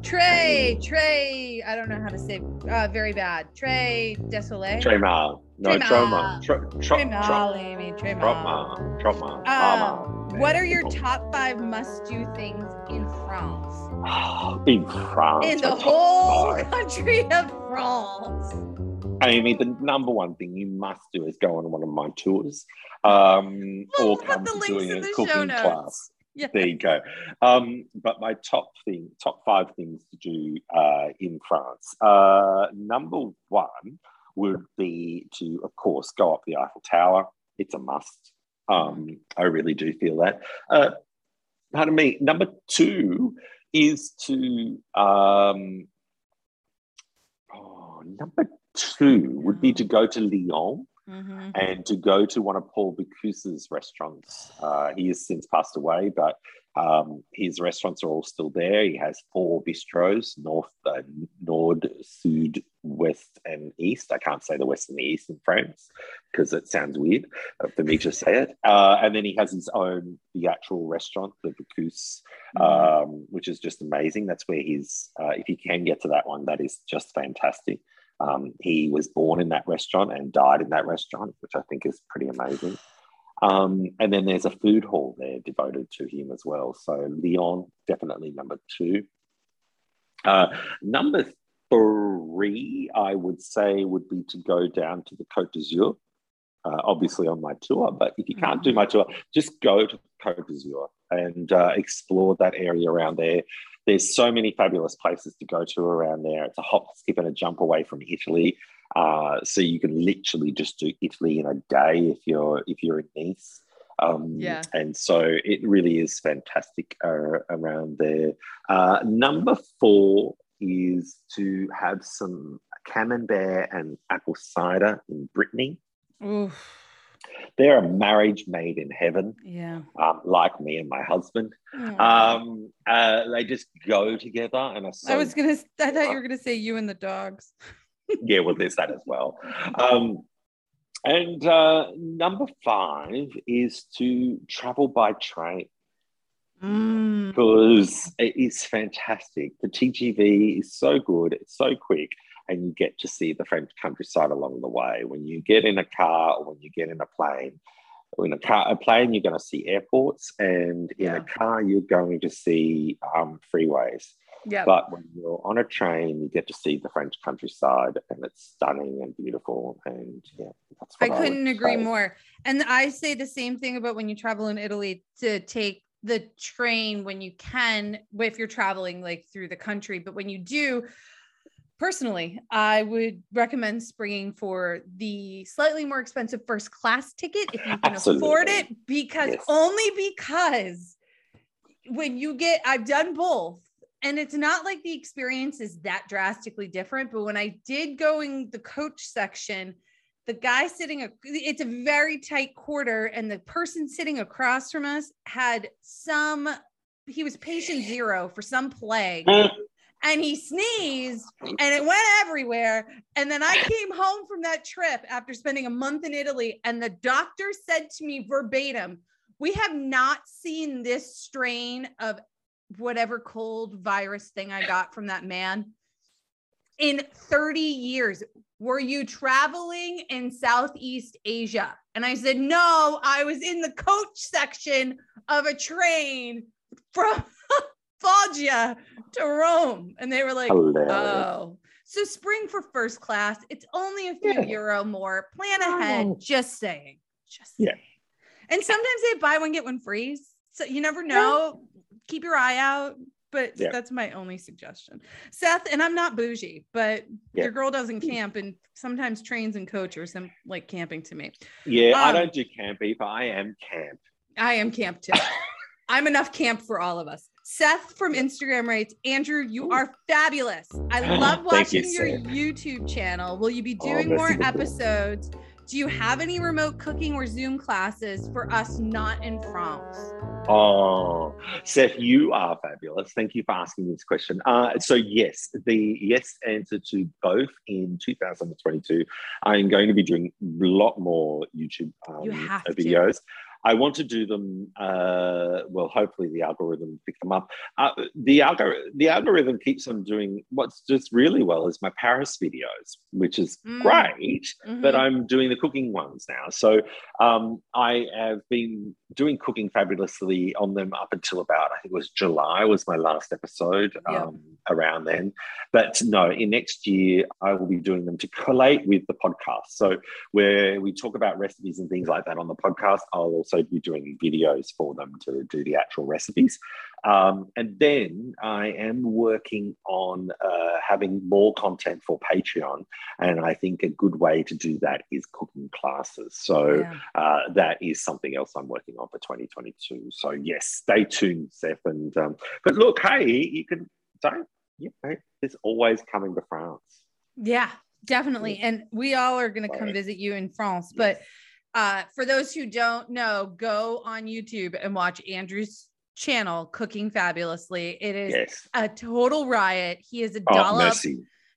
Trey, Trey, I don't know how to say uh very bad. Trey Desolé. Trema. No, Trema. trauma. Tra- tra- Trey Mal, Amy, Trey Mal. Trauma. Trauma. Um, what are your top five must-do things in France? In France. In the whole country of France. Amy, the number one thing you must do is go on one of my tours um, We'll or come to doing in a cooking class. Yeah. There you go. Um, but my top thing, top five things to do uh, in France. Uh, number one would be to, of course, go up the Eiffel Tower. It's a must. Um, I really do feel that. Uh, pardon me. Number two is to. Um, oh, number two would be to go to Lyon Mhm. and to go to one of Paul Bocuse's restaurants. Uh, he has since passed away, but um, his restaurants are all still there. He has four bistros north, uh, nord, sud, west, and east. I can't say the west and the east in France because it sounds weird uh, for me to say it. Uh, and then he has his own, the actual restaurant, the Bocuse, um, which is just amazing. That's where he's, uh, if you can get to that one, that is just fantastic. Um, he was born in that restaurant and died in that restaurant, which I think is pretty amazing. Um, and then there's a food hall there devoted to him as well. So Lyon, definitely number two. Uh, number three, I would say, would be to go down to the Côte d'Azur. Uh, obviously on my tour, but if you can't do my tour, just go to Côte d'Azur and uh, explore that area around there. There's so many fabulous places to go to around there. It's a hop, skip, and a jump away from Italy. Uh, so you can literally just do Italy in a day if you're if you're in Nice. Um, Yeah. And so it really is fantastic uh, around there. Uh, number four is to have some camembert and apple cider in Brittany. Oof. They're a marriage made in heaven, Yeah. um, like me and my husband. Um, uh, they just go together and so I was gonna. I thought you were gonna say you and the dogs. yeah, well, there's that as well. Um, and uh, number five is to travel by train Mm. because it is fantastic. The TGV is so good, it's so quick, and you get to see the French countryside along the way. When you get in a car or when you get in a plane, in a car, a plane, you're going to see airports, and in Yeah. a car, you're going to see um, freeways. Yeah. But when you're on a train, you get to see the French countryside, and it's stunning and beautiful. And yeah, that's I couldn't agree say. more. And I say the same thing about when you travel in Italy to take the train when you can, if you're traveling like through the country. But when you do, personally, I would recommend springing for the slightly more expensive first class ticket if you can afford it, because Yes. only because when you get, I've done both. And it's not like the experience is that drastically different. But when I did go in the coach section, the guy sitting, it's a very tight quarter, and the person sitting across from us had some, he was patient zero for some plague mm. And he sneezed and it went everywhere. And then I came home from that trip after spending a month in Italy, and the doctor said to me verbatim, We have not seen this strain of whatever cold virus thing I got from that man in 30 years. Were you traveling in Southeast Asia? And I said, No, I was in the coach section of a train from Foggia to Rome. And they were like, Hilarious. Oh, so spring for first class. It's only a few Yeah. euro more. Plan ahead. Oh. Just saying. Just Yeah. saying. And sometimes they buy one, get one free. So you never know. Keep your eye out. But Yeah. that's my only suggestion. Seth, and I'm not bougie, but Yeah. your girl doesn't camp and sometimes trains and coach are some like camping to me. Yeah, I Um, don't do camp either. I am camp. I am camp too. I'm enough camp for all of us. Seth from Instagram writes, Andrew, you are fabulous. I love Thank you, watching your Seth. YouTube channel. Will you be Oh, doing merci more episodes? Do you have any remote cooking or Zoom classes for us not in France? Oh, Seth, you are fabulous. Thank you for asking this question. Uh, so, yes, the yes answer to both in 2022, I'm going to be doing a lot more YouTube um, You have to. I want to do them. Uh, well, hopefully the algorithm pick them up. Uh, the algor- the algorithm keeps on doing what's just really well is my Paris videos, which is Mm. great but Mhm. I'm doing the cooking ones now. So um, I have been doing cooking fabulously on them up until about I think it was July was my last episode Yeah. um, around then. But no, in next year I will be doing them to collate with the podcast. So where we talk about recipes and things like that on the podcast, I'll also be doing videos for them to do the actual recipes. Um, and then I am working on uh, having more content for Patreon. And I think a good way to do that is cooking classes. So Yeah. uh, that is something else I'm working on for 2022. So yes, stay tuned, Seth. And um, but look, hey, you can don't you know, there's always coming to France. Yeah, definitely. And we all are going to come visit you in France. But uh, for those who don't know, go on YouTube and watch Andrew's channel, Cooking Fabulously. It is Yes. a total riot. He is a Oh, dollop.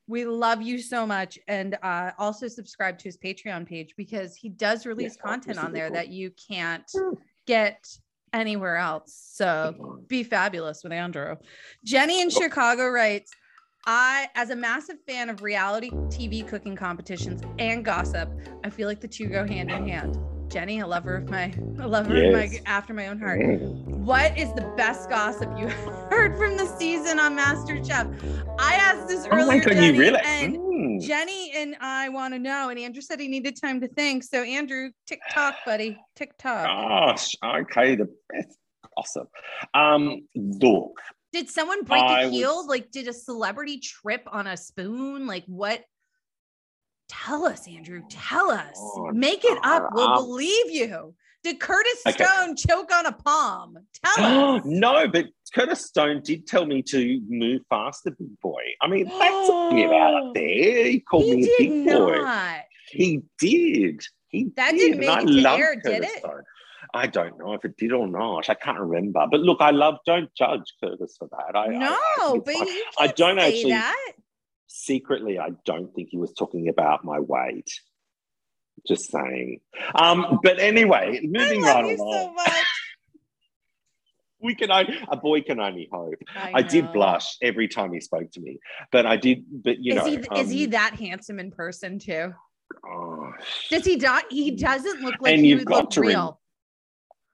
We love you so much. And uh, also subscribe to his Patreon page because he does release Yes, oh, content on there beaucoup. that you can't get anywhere else. So be fabulous with Andrew. Jenny in Chicago writes, I, as a massive fan of reality TV cooking competitions and gossip, I feel like the two go hand in hand. Jenny, a lover of my, a lover of my, after my own heart. Mm. What is the best gossip you heard from the season on MasterChef? I asked this Oh earlier, my god, Jenny, you really? and Mm. Jenny and I want to know. And Andrew said he needed time to think. So Andrew, TikTok, buddy, TikTok. Gosh, okay, the best gossip. Um, look, Did someone break I a heel? was- Like, did a celebrity trip on a spoon? Like, what? Tell us, Andrew. Tell us. Oh, Make it up. We'll um, believe you. Did Curtis Okay. Stone choke on a palm? Tell us. no, but Curtis Stone did tell me to move faster, big boy. I mean, that's a bit out there. He called he me a big boy. not. He did. He That did. didn't and I make it to love air, did it? Stone. I don't know if it did or not. I can't remember. But look, I love. Don't judge Curtis for that. I, I- no, I think but I can't don't actually- that. Secretly, I don't think he was talking about my weight. Just saying. Um, but anyway, moving I right you along. so much. we can only, a boy can only hope. I, did blush every time he spoke to me, but I did. But you is know, he is he um, that handsome in person too? gosh. Does he not? He doesn't look like And he you've would got look to real.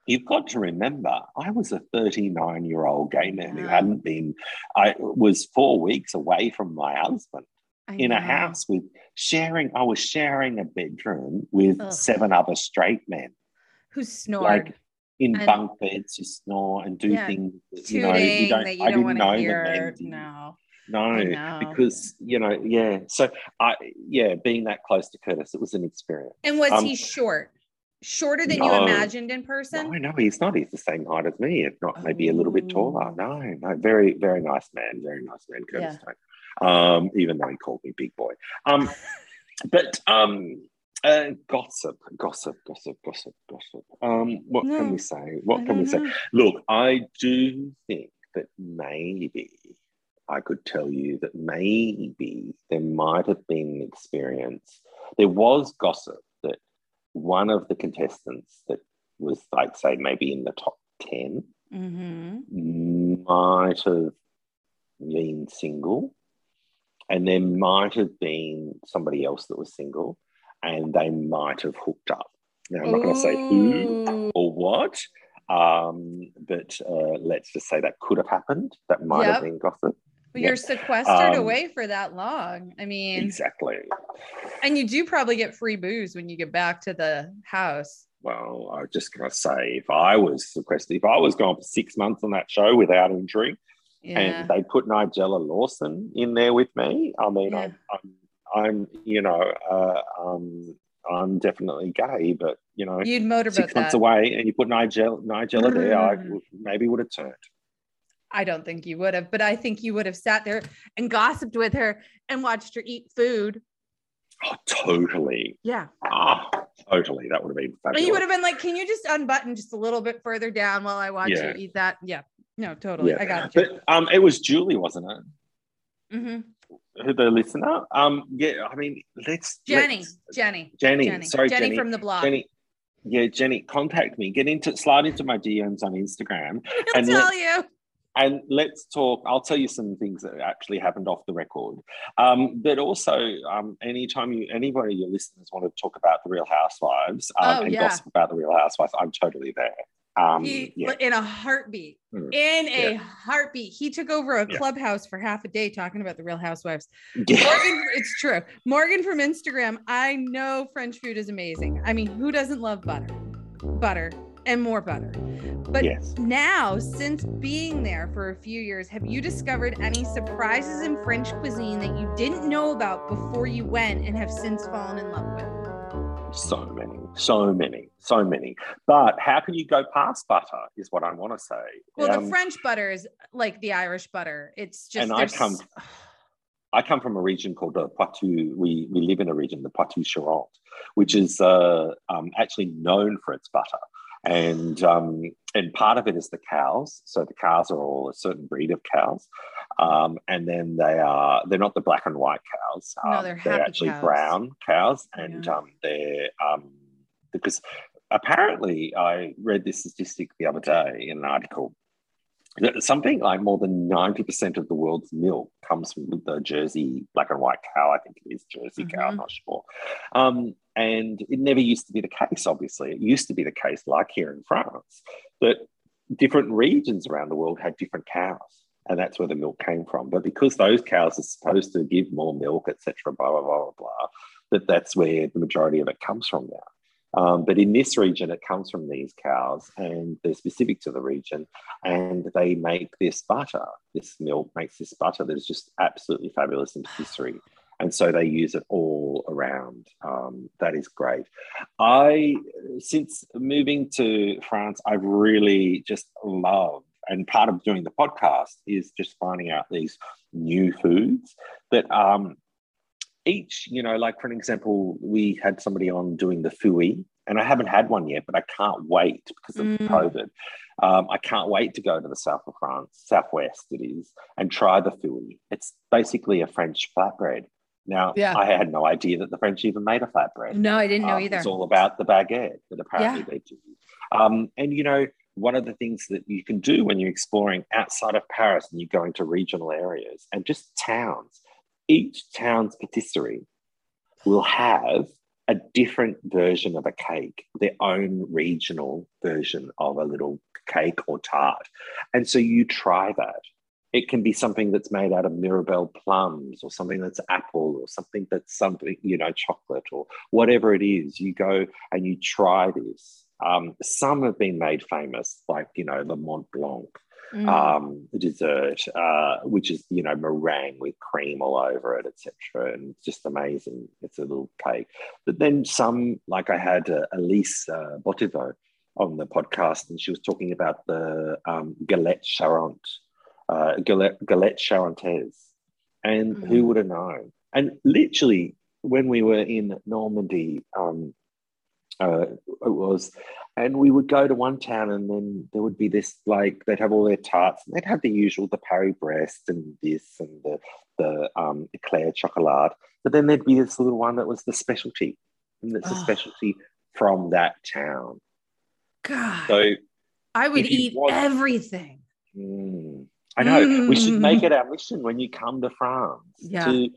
You've got to remember, I was a 39 year old gay man who hadn't been. I was four weeks away from my husband I in a house with sharing. I was sharing a bedroom with Ugh. seven other straight men. who snored. like in And- bunk beds you snore and do Yeah, things that, you know you don't, you I don't didn't want know hear. men did. No, no know. because you know yeah so i yeah being that close to curtis it was an experience And was Um, he short? Shorter than you imagined in person? no no he's not he's the same height as me if not maybe a little bit taller no no very very nice man very nice man curtis Stone. um even though he called me big boy um but um uh, gossip, gossip, gossip, gossip, gossip. Um, what No, can we say? What I can we don't say? Look, I do think that maybe I could tell you that maybe there might have been an experience. There was gossip one of the contestants that was, like, say, maybe in the top 10 Mhm. might have been single. And there might have been somebody else that was single and they might have hooked up. Now, I'm not going to say who or what, um, but uh, let's just say that could have happened. That might Yep. have been gossip. But you're sequestered Um, away for that long. I mean, Exactly. and you do probably get free booze when you get back to the house. well, I was just going to say, if I was sequestered, if I was gone for six months on that show without injury, Yeah. and they put Nigella Lawson in there with me, I mean, Yeah. I'm, I'm, I'm, you know, uh, um, I'm definitely gay, but you know, You'd motorboat six months that. away, and you put Nigella, Nigella there, I Mm. w- maybe would have turned. I don't think you would have, but I think you would have sat there and gossiped with her and watched her eat food. Oh, totally. Yeah. Ah, totally. That would have been fabulous. you would have been like, can you just unbutton just a little bit further down while I watch Yeah. you eat that? Yeah. No, totally. Yeah. I got you. But um, it was Julie, wasn't it? Mm-hmm. Who the listener? Um, yeah. I mean, let's Jenny, let's- Jenny, Jenny. Jenny, Sorry, Jenny, Jenny. from the blog. Jenny. Yeah, Jenny, contact me. Get into slide into my DMs on Instagram and tell you. And let's talk. I'll tell you some things that actually happened off the record. Um, but also, um, anytime you anybody your listeners want to talk about the Real Housewives um, Oh, and yeah. gossip about the Real Housewives, I'm totally there. Um, He, yeah. in a heartbeat, Mm. in a Yeah. heartbeat, he took over a Yeah. clubhouse for half a day talking about the Real Housewives. Morgan, it's true. Morgan from Instagram. I know French food is amazing. I mean, who doesn't love butter? Butter and more butter. But yes. now, since being there for a few years, have you discovered any surprises in French cuisine that you didn't know about before you went and have since fallen in love with? So many, so many, so many. But how can you go past butter? Is what I want to say. Well, Um, the French butter is like the Irish butter. It's just And I come- I come from a region called the Poitou. We we live in a region, the Poitou Charente, which is uh, um, actually known for its butter, and um, and part of it is the cows. So the cows are all a certain breed of cows, um, and then they are they're not the black and white cows. No, Um, they're happy actually cows. brown cows, and Yeah. um, they're um, because apparently I read this statistic the other day in an article that something like more than 90% of the world's milk comes from the Jersey black and white cow. I think it is Jersey cow, I'm Mhm. not sure. And it never used to be the case, obviously. It used to be the case, like here in France, that different regions around the world had different cows. And that's where the milk came from. But because those cows are supposed to give more milk, etc., blah, blah, blah, blah, blah, that that's where the majority of it comes from now. Um, but in this region, it comes from these cows and they're specific to the region and they make this butter. This milk makes this butter that is just absolutely fabulous in patisserie. And so they use it all around. Um, that is great. I, since moving to France, I've really just loved, and part of doing the podcast is just finding out these new foods that um, each, you know, like for an example, we had somebody on doing the fouée, and I haven't had one yet, but I can't wait because of Mm. COVID. Um, I can't wait to go to the south of France, southwest it is, and try the fouée. It's basically a French flatbread. Now, Yeah. I had no idea that the French even made a flatbread. No, I didn't know Um, either. It's all about the baguette that apparently Yeah. they do. Um, and you know, one of the things that you can do when you're exploring outside of Paris and you're going to regional areas and just towns, each town's patisserie will have a different version of a cake, their own regional version of a little cake or tart. And so you try that. It can be something that's made out of Mirabelle plums or something that's apple or something that's something, you know, chocolate or whatever it is. You go and you try this. Um, some have been made famous, like, you know, the Mont Blanc Mm. um, dessert, uh, which is you know meringue with cream all over it, etc. And it's just amazing. It's a little cake. But then some, like I had uh, Elise uh, Botivo on the podcast, and she was talking about the um, galette charente, uh, galette, galette charentaise, and who Mhm. would have known? And literally, when we were in Normandy, um, uh, it was, and we would go to one town, and then there would be this like they'd have all their tarts, and they'd have the usual, the Paris Brest, and this, and the the um, eclair chocolat, but then there'd be this little one that was the specialty, and it's a Oh. specialty from that town. God, So I would eat everything. Mm. I know. We should Mm. make it our mission when you come to France Yeah. to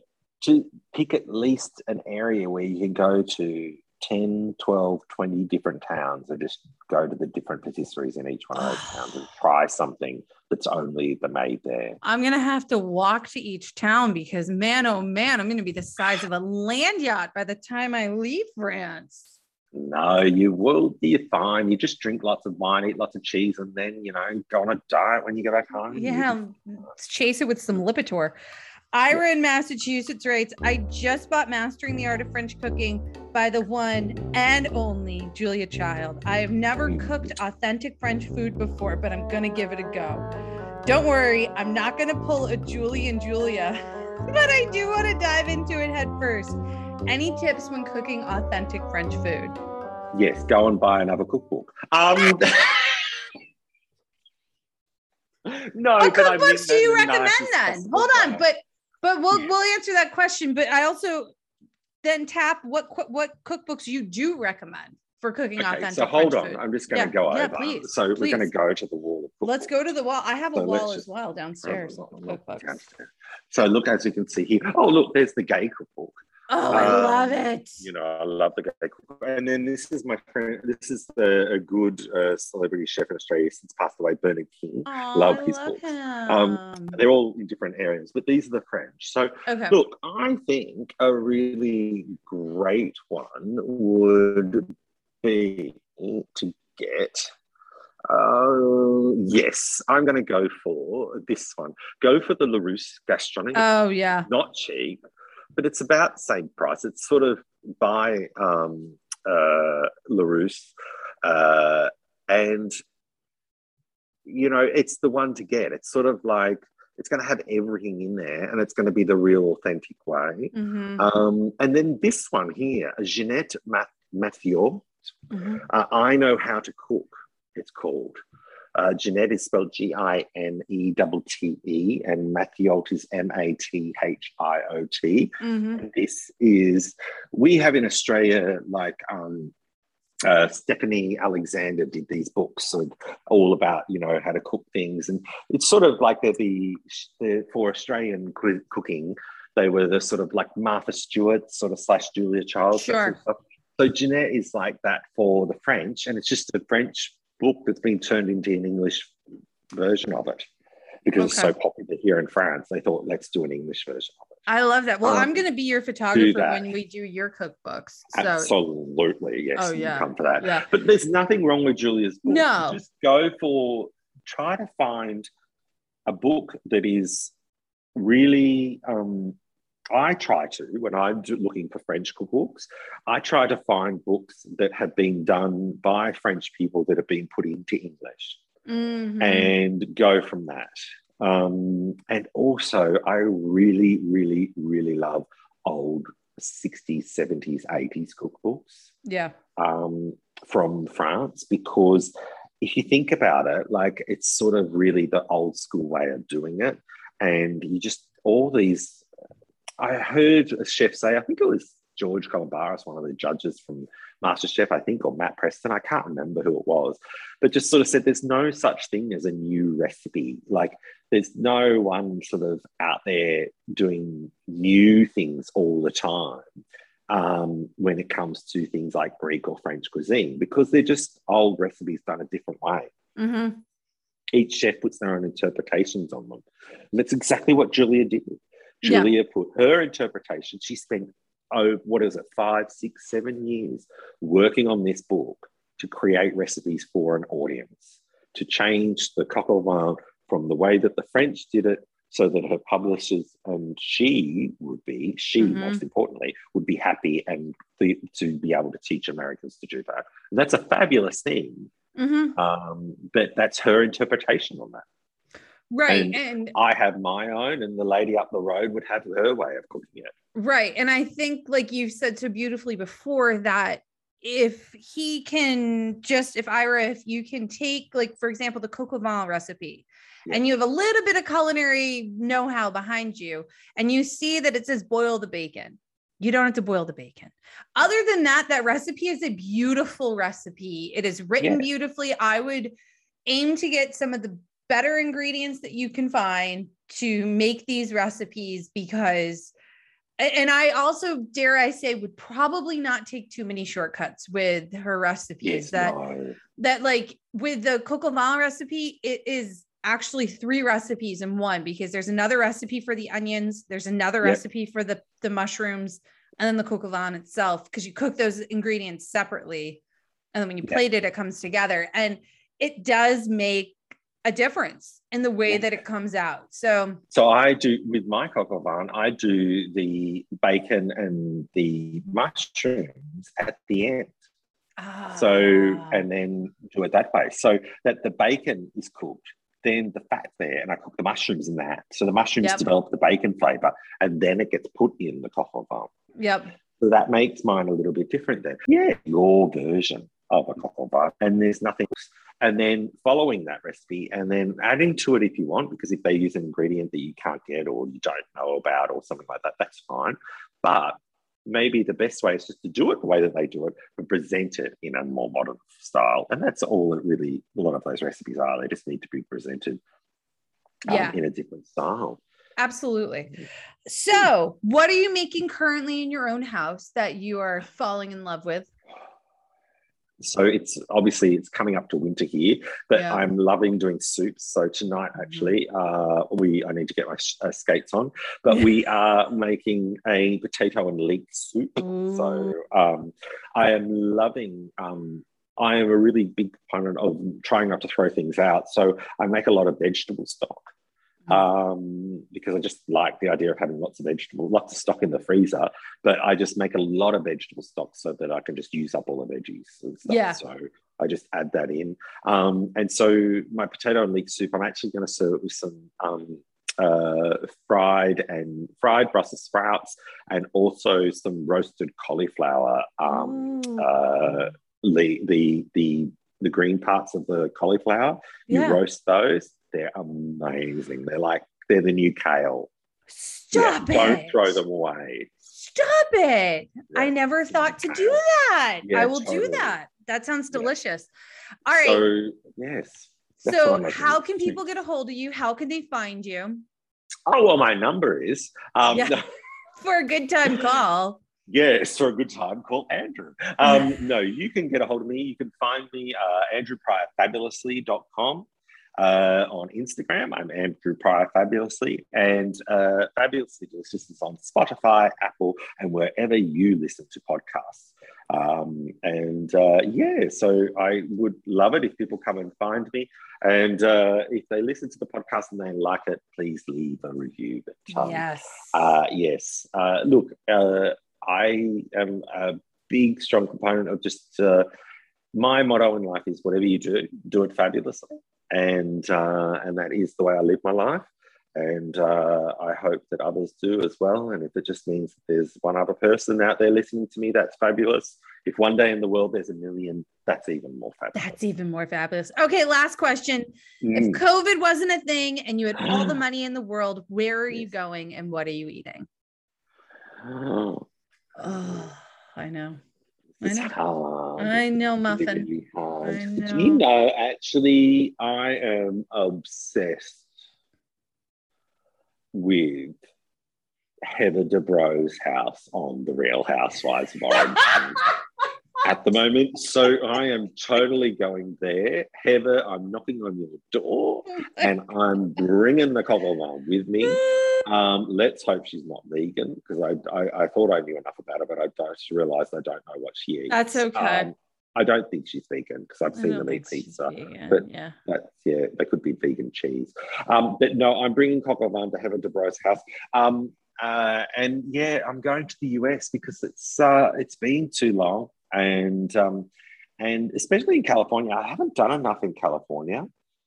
to pick at least an area where you can go to 10, 12, 20 different towns and just go to the different patisseries in each one of those towns and try something that's only the made there. I'm gonna have to walk to each town because man, oh man, I'm gonna be the size of a land yacht by the time I leave France. No, you will be fine. You just drink lots of wine, eat lots of cheese, and then you know go on a diet when you go back home. Yeah, chase it with some Lipitor. Ira in Massachusetts writes, I just bought Mastering the Art of French Cooking by the one and only Julia Child. I have never Mm. cooked authentic French food before, but I'm going to give it a go. Don't worry, I'm not going to pull a Julie and Julia, but I do want to dive into it head first. Any tips when cooking authentic French food? Yes, go and buy another cookbook. Um, no, What but I mean cookbooks do you recommend then? Hold on, but but we'll Yeah. we'll answer that question. But I also then tap what what cookbooks you do recommend for cooking Okay, authentic. so hold French on. food. I'm just going to Yeah, go yeah, over. please, so we're going to go to the wall. Of Let's go to the wall. I have a So wall as well downstairs. cookbooks. Downstairs. So look, as you can see here. Oh, look, there's the gay cookbook. Oh, I Um, love it. You know, I love the guy. And then this is my friend. This is the a good uh, celebrity chef in Australia since passed away, Bernard King. Aw, love I his love books. Um, They're all in different areas, but these are the French. So okay. Look, I think a really great one would be to get. Uh, yes, I'm going to go for this one. Go for the Larousse gastronomy. Oh yeah. Not cheap, but it's about the same price. It's sort of by um, uh, Larousse, uh, and you know, it's the one to get. It's sort of like it's going to have everything in there, and it's going to be the real authentic way. Mhm, Um, and then this one here, Ginette Math- Mathiot. mhm. Uh, I know how to cook. It's called. Uh, Ginette is spelled G I N E T T E, and Mathiot is M A T H I O T. Mhm. This is we have in Australia like um, uh, Stephanie Alexander did these books so all about you know how to cook things, and it's sort of like they're the, the for Australian cooking. They were the sort of like Martha Stewart sort of slash Julia Childs. that sort of Sure. stuff. So Ginette is like that for the French, and it's just a French book that's been turned into an English version of it because it's so popular here in France. They thought let's do an English version of it. I love that. Well, Um, I'm going to be your photographer when we do your cookbooks. So Absolutely, yes. Oh, you yeah. come for that. yeah. But there's nothing wrong with Julia's book. No. Just go for try to find a book that is really um I try to when I'm looking for French cookbooks, I try to find books that have been done by French people that have been put into English Mhm. and go from that. Um, and also, I really, really, really love old 60s, 70s, 80s cookbooks yeah. um, from France because if you think about it, like it's sort of really the old school way of doing it. And you just, all these, I heard a chef say, I think it was George Calombaris, one of the judges from MasterChef, I think, or Matt Preston, I can't remember who it was, but just sort of said there's no such thing as a new recipe. Like there's no one sort of out there doing new things all the time um, when it comes to things like Greek or French cuisine because they're just old recipes done a different way. hmm Each chef puts their own interpretations on them. And that's exactly what Julia did. Yeah. Julia put her interpretation. She spent, oh, what is it, five, six, seven years working on this book to create recipes for an audience, to change the coq au vin from the way that the French did it so that her publishers and she would be, she Mhm. most importantly, would be happy and the, to be able to teach Americans to do that. And that's a fabulous thing. hmm Um, but that's her interpretation on that. Right. And- and I have my own, and the lady up the road would have her way of cooking it. Right. And I think, like you've said so beautifully before, that if he can just, if Ira, if you can take, like, for example, the au vin recipe, and you have a little bit of culinary know how behind you, and you see that it says boil the bacon, you don't have to boil the bacon. Other than that, that recipe is a beautiful recipe. It is written Yeah. beautifully. I would aim to get some of the better ingredients that you can find to make these recipes because and I also dare I say would probably not take too many shortcuts with her recipes Yes, that no. that like with the au vin recipe it is actually three recipes in one because there's another recipe for the onions there's another Yep. recipe for the the mushrooms and then the au vin itself because you cook those ingredients separately and then when you Yeah. plate it it comes together and it does make a difference in the way that it comes out so So I do with my coq au vin, I do the bacon and the mushrooms at the end. Ah. So and then do it that way. So that the bacon is cooked, then the fat there, and I cook the mushrooms in that. So the mushrooms Yep. develop the bacon flavor, and then it gets put in the coq au vin. yep So that makes mine a little bit different then. Yeah, your version of a coq au vin, and there's nothing else. And then following that recipe and then adding to it if you want, because if they use an ingredient that you can't get or you don't know about or something like that, that's fine. But maybe the best way is just to do it the way that they do it, but present it in a more modern style. And that's all it really, a lot of those recipes are. They just need to be presented um, Yeah. in a different style. absolutely so what are you making currently in your own house that you are falling in love with So it's obviously it's coming up to winter here, but Yeah. I'm loving doing soups. So tonight, actually, uh, we I need to get my sh- uh, skates on, but we are making a potato and leek soup. So um, I am loving. Um, I am a really big proponent of trying not to throw things out. So I make a lot of vegetable stock um, because I just like the idea of having lots of vegetables, lots of stock in the freezer. But I just make a lot of vegetable stock so that I can just use up all the veggies and stuff. Yeah. So I just add that in. Um, and so my potato and leek soup, I'm actually going to serve it with some um, uh, fried and fried Brussels sprouts and also some roasted cauliflower. Um, Ooh. uh, the the the the green parts of the cauliflower. You roast those; they're amazing. They're like they're the new kale. Stop Yeah, it. Don't throw them away. Stop it. I never thought to do that. Yeah, I will do that. That sounds Yeah. delicious. All right. So yes. So, how can people get a hold of you? How can they find you Oh well, my number is um, Yeah. for a good time call? Yes, for a good time, call Andrew. Um, no, you can get a hold of me. You can find me uh, andrewpryorfabulously.com. Uh, on Instagram, I'm Andrew Pryor Fabulously, and uh, Fabulously Delicious is on Spotify, Apple, and wherever you listen to podcasts. Um, and uh, yeah, so I would love it if people come and find me. And uh, if they listen to the podcast and they like it, please leave a review. But, um, yes. uh, yes. Uh, look, uh, I am a big, strong component of just uh, my motto in life is whatever you do, do it fabulously, and uh, and that is the way I live my life. And uh, I hope that others do as well. And if it just means that there's one other person out there listening to me, that's fabulous. If one day in the world there's a million, that's even more fabulous. That's even more fabulous. Okay, last question. Mm. If COVID wasn't a thing and you had all the money in the world, where are you going and what are you eating? Oh, Oh, I know. I it's know. hard. I know, It's Muffin. really hard. I Do you know. know, actually, I am obsessed with Heather Dubrows' house on The Real Housewives of Orange at the moment. So I am totally going there. Heather, I'm knocking on your door and I'm bringing the au with me. Um, let's hope she's not vegan because I, I, I thought I knew enough about her, but I just realized I don't know what she eats. That's okay. Um, I don't think she's vegan because I've seen them eat pizza. vegan, but- yeah. That's yeah, they could be vegan cheese. Um, but no, I'm bringing au vin to Heather Dubrows' house. Um, uh, and yeah, I'm going to the US because it's uh, it's been too long, and um, and especially in California, I haven't done enough in California.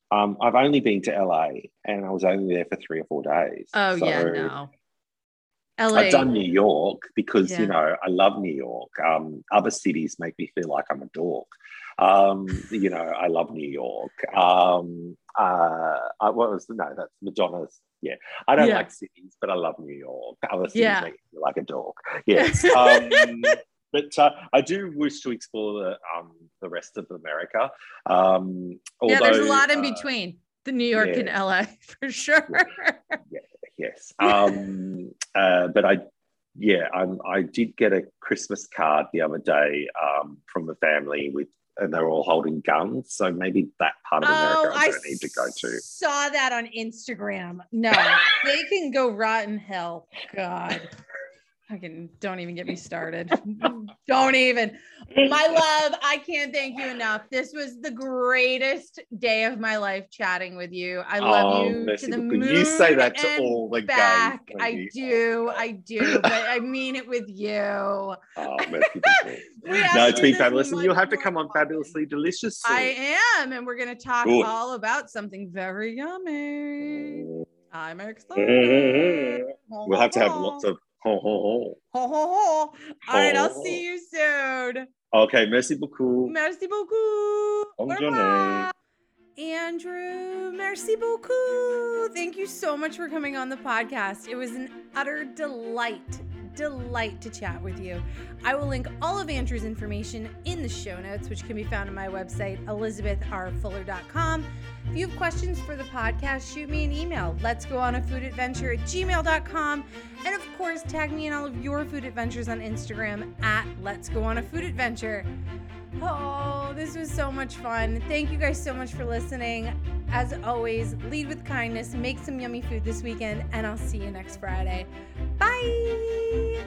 Um, I've only been to LA, and I was only there for three or four days. Oh yeah, no. LA. I've done New York because Yeah. you know I love New York. Um, other cities make me feel like I'm a dork. Um, you know, I love New York. Um, uh, I, what was no? That's Madonna's. Yeah, I don't Yeah. like cities, but I love New York. Other cities Yeah. make me feel like a dork. Yes. But uh, I do wish to explore the um, the rest of America. Um, yeah, there's a lot in uh, between the New York and yeah. LA for sure. yes. Um, uh, but I, yeah, I'm, I did get a Christmas card the other day um, from a family with, and they were all holding guns. So maybe that part of America I don't need to go to. saw that on Instagram. No, they can go rotten hell. God. Fucking don't even get me started. don't even. My love, I can't thank you enough. This was the greatest day of my life chatting with you. I love Oh, you to the moon. You say that to all the back. gays. I do, I do, but I mean it with you. Oh, merci beaucoup. We have no, to it's been fabulous. And you'll have to come on. Fabulously Delicious soon. I am, and we're gonna talk Good. all about something very yummy. I'm Mm. excited. We'll have to have lots of ho ho ho. Ho, ho, ho. All right, I'll see you soon. Okay, merci beaucoup. Merci beaucoup. Au Bonne revoir. Andrew, merci beaucoup. Thank you so much for coming on the podcast. It was an utter delight, delight to chat with you. I will link all of Andrew's information in the show notes, which can be found on my website, elizabethrfuller.com. If you have questions for the podcast, shoot me an email. Let's go on a food adventure at gmail.com. And of course, tag me in all of your food adventures on Instagram at Let's Go On a Food Adventure. Oh, this was so much fun. Thank you guys so much for listening. As always, lead with kindness, make some yummy food this weekend, and I'll see you next Friday. Bye.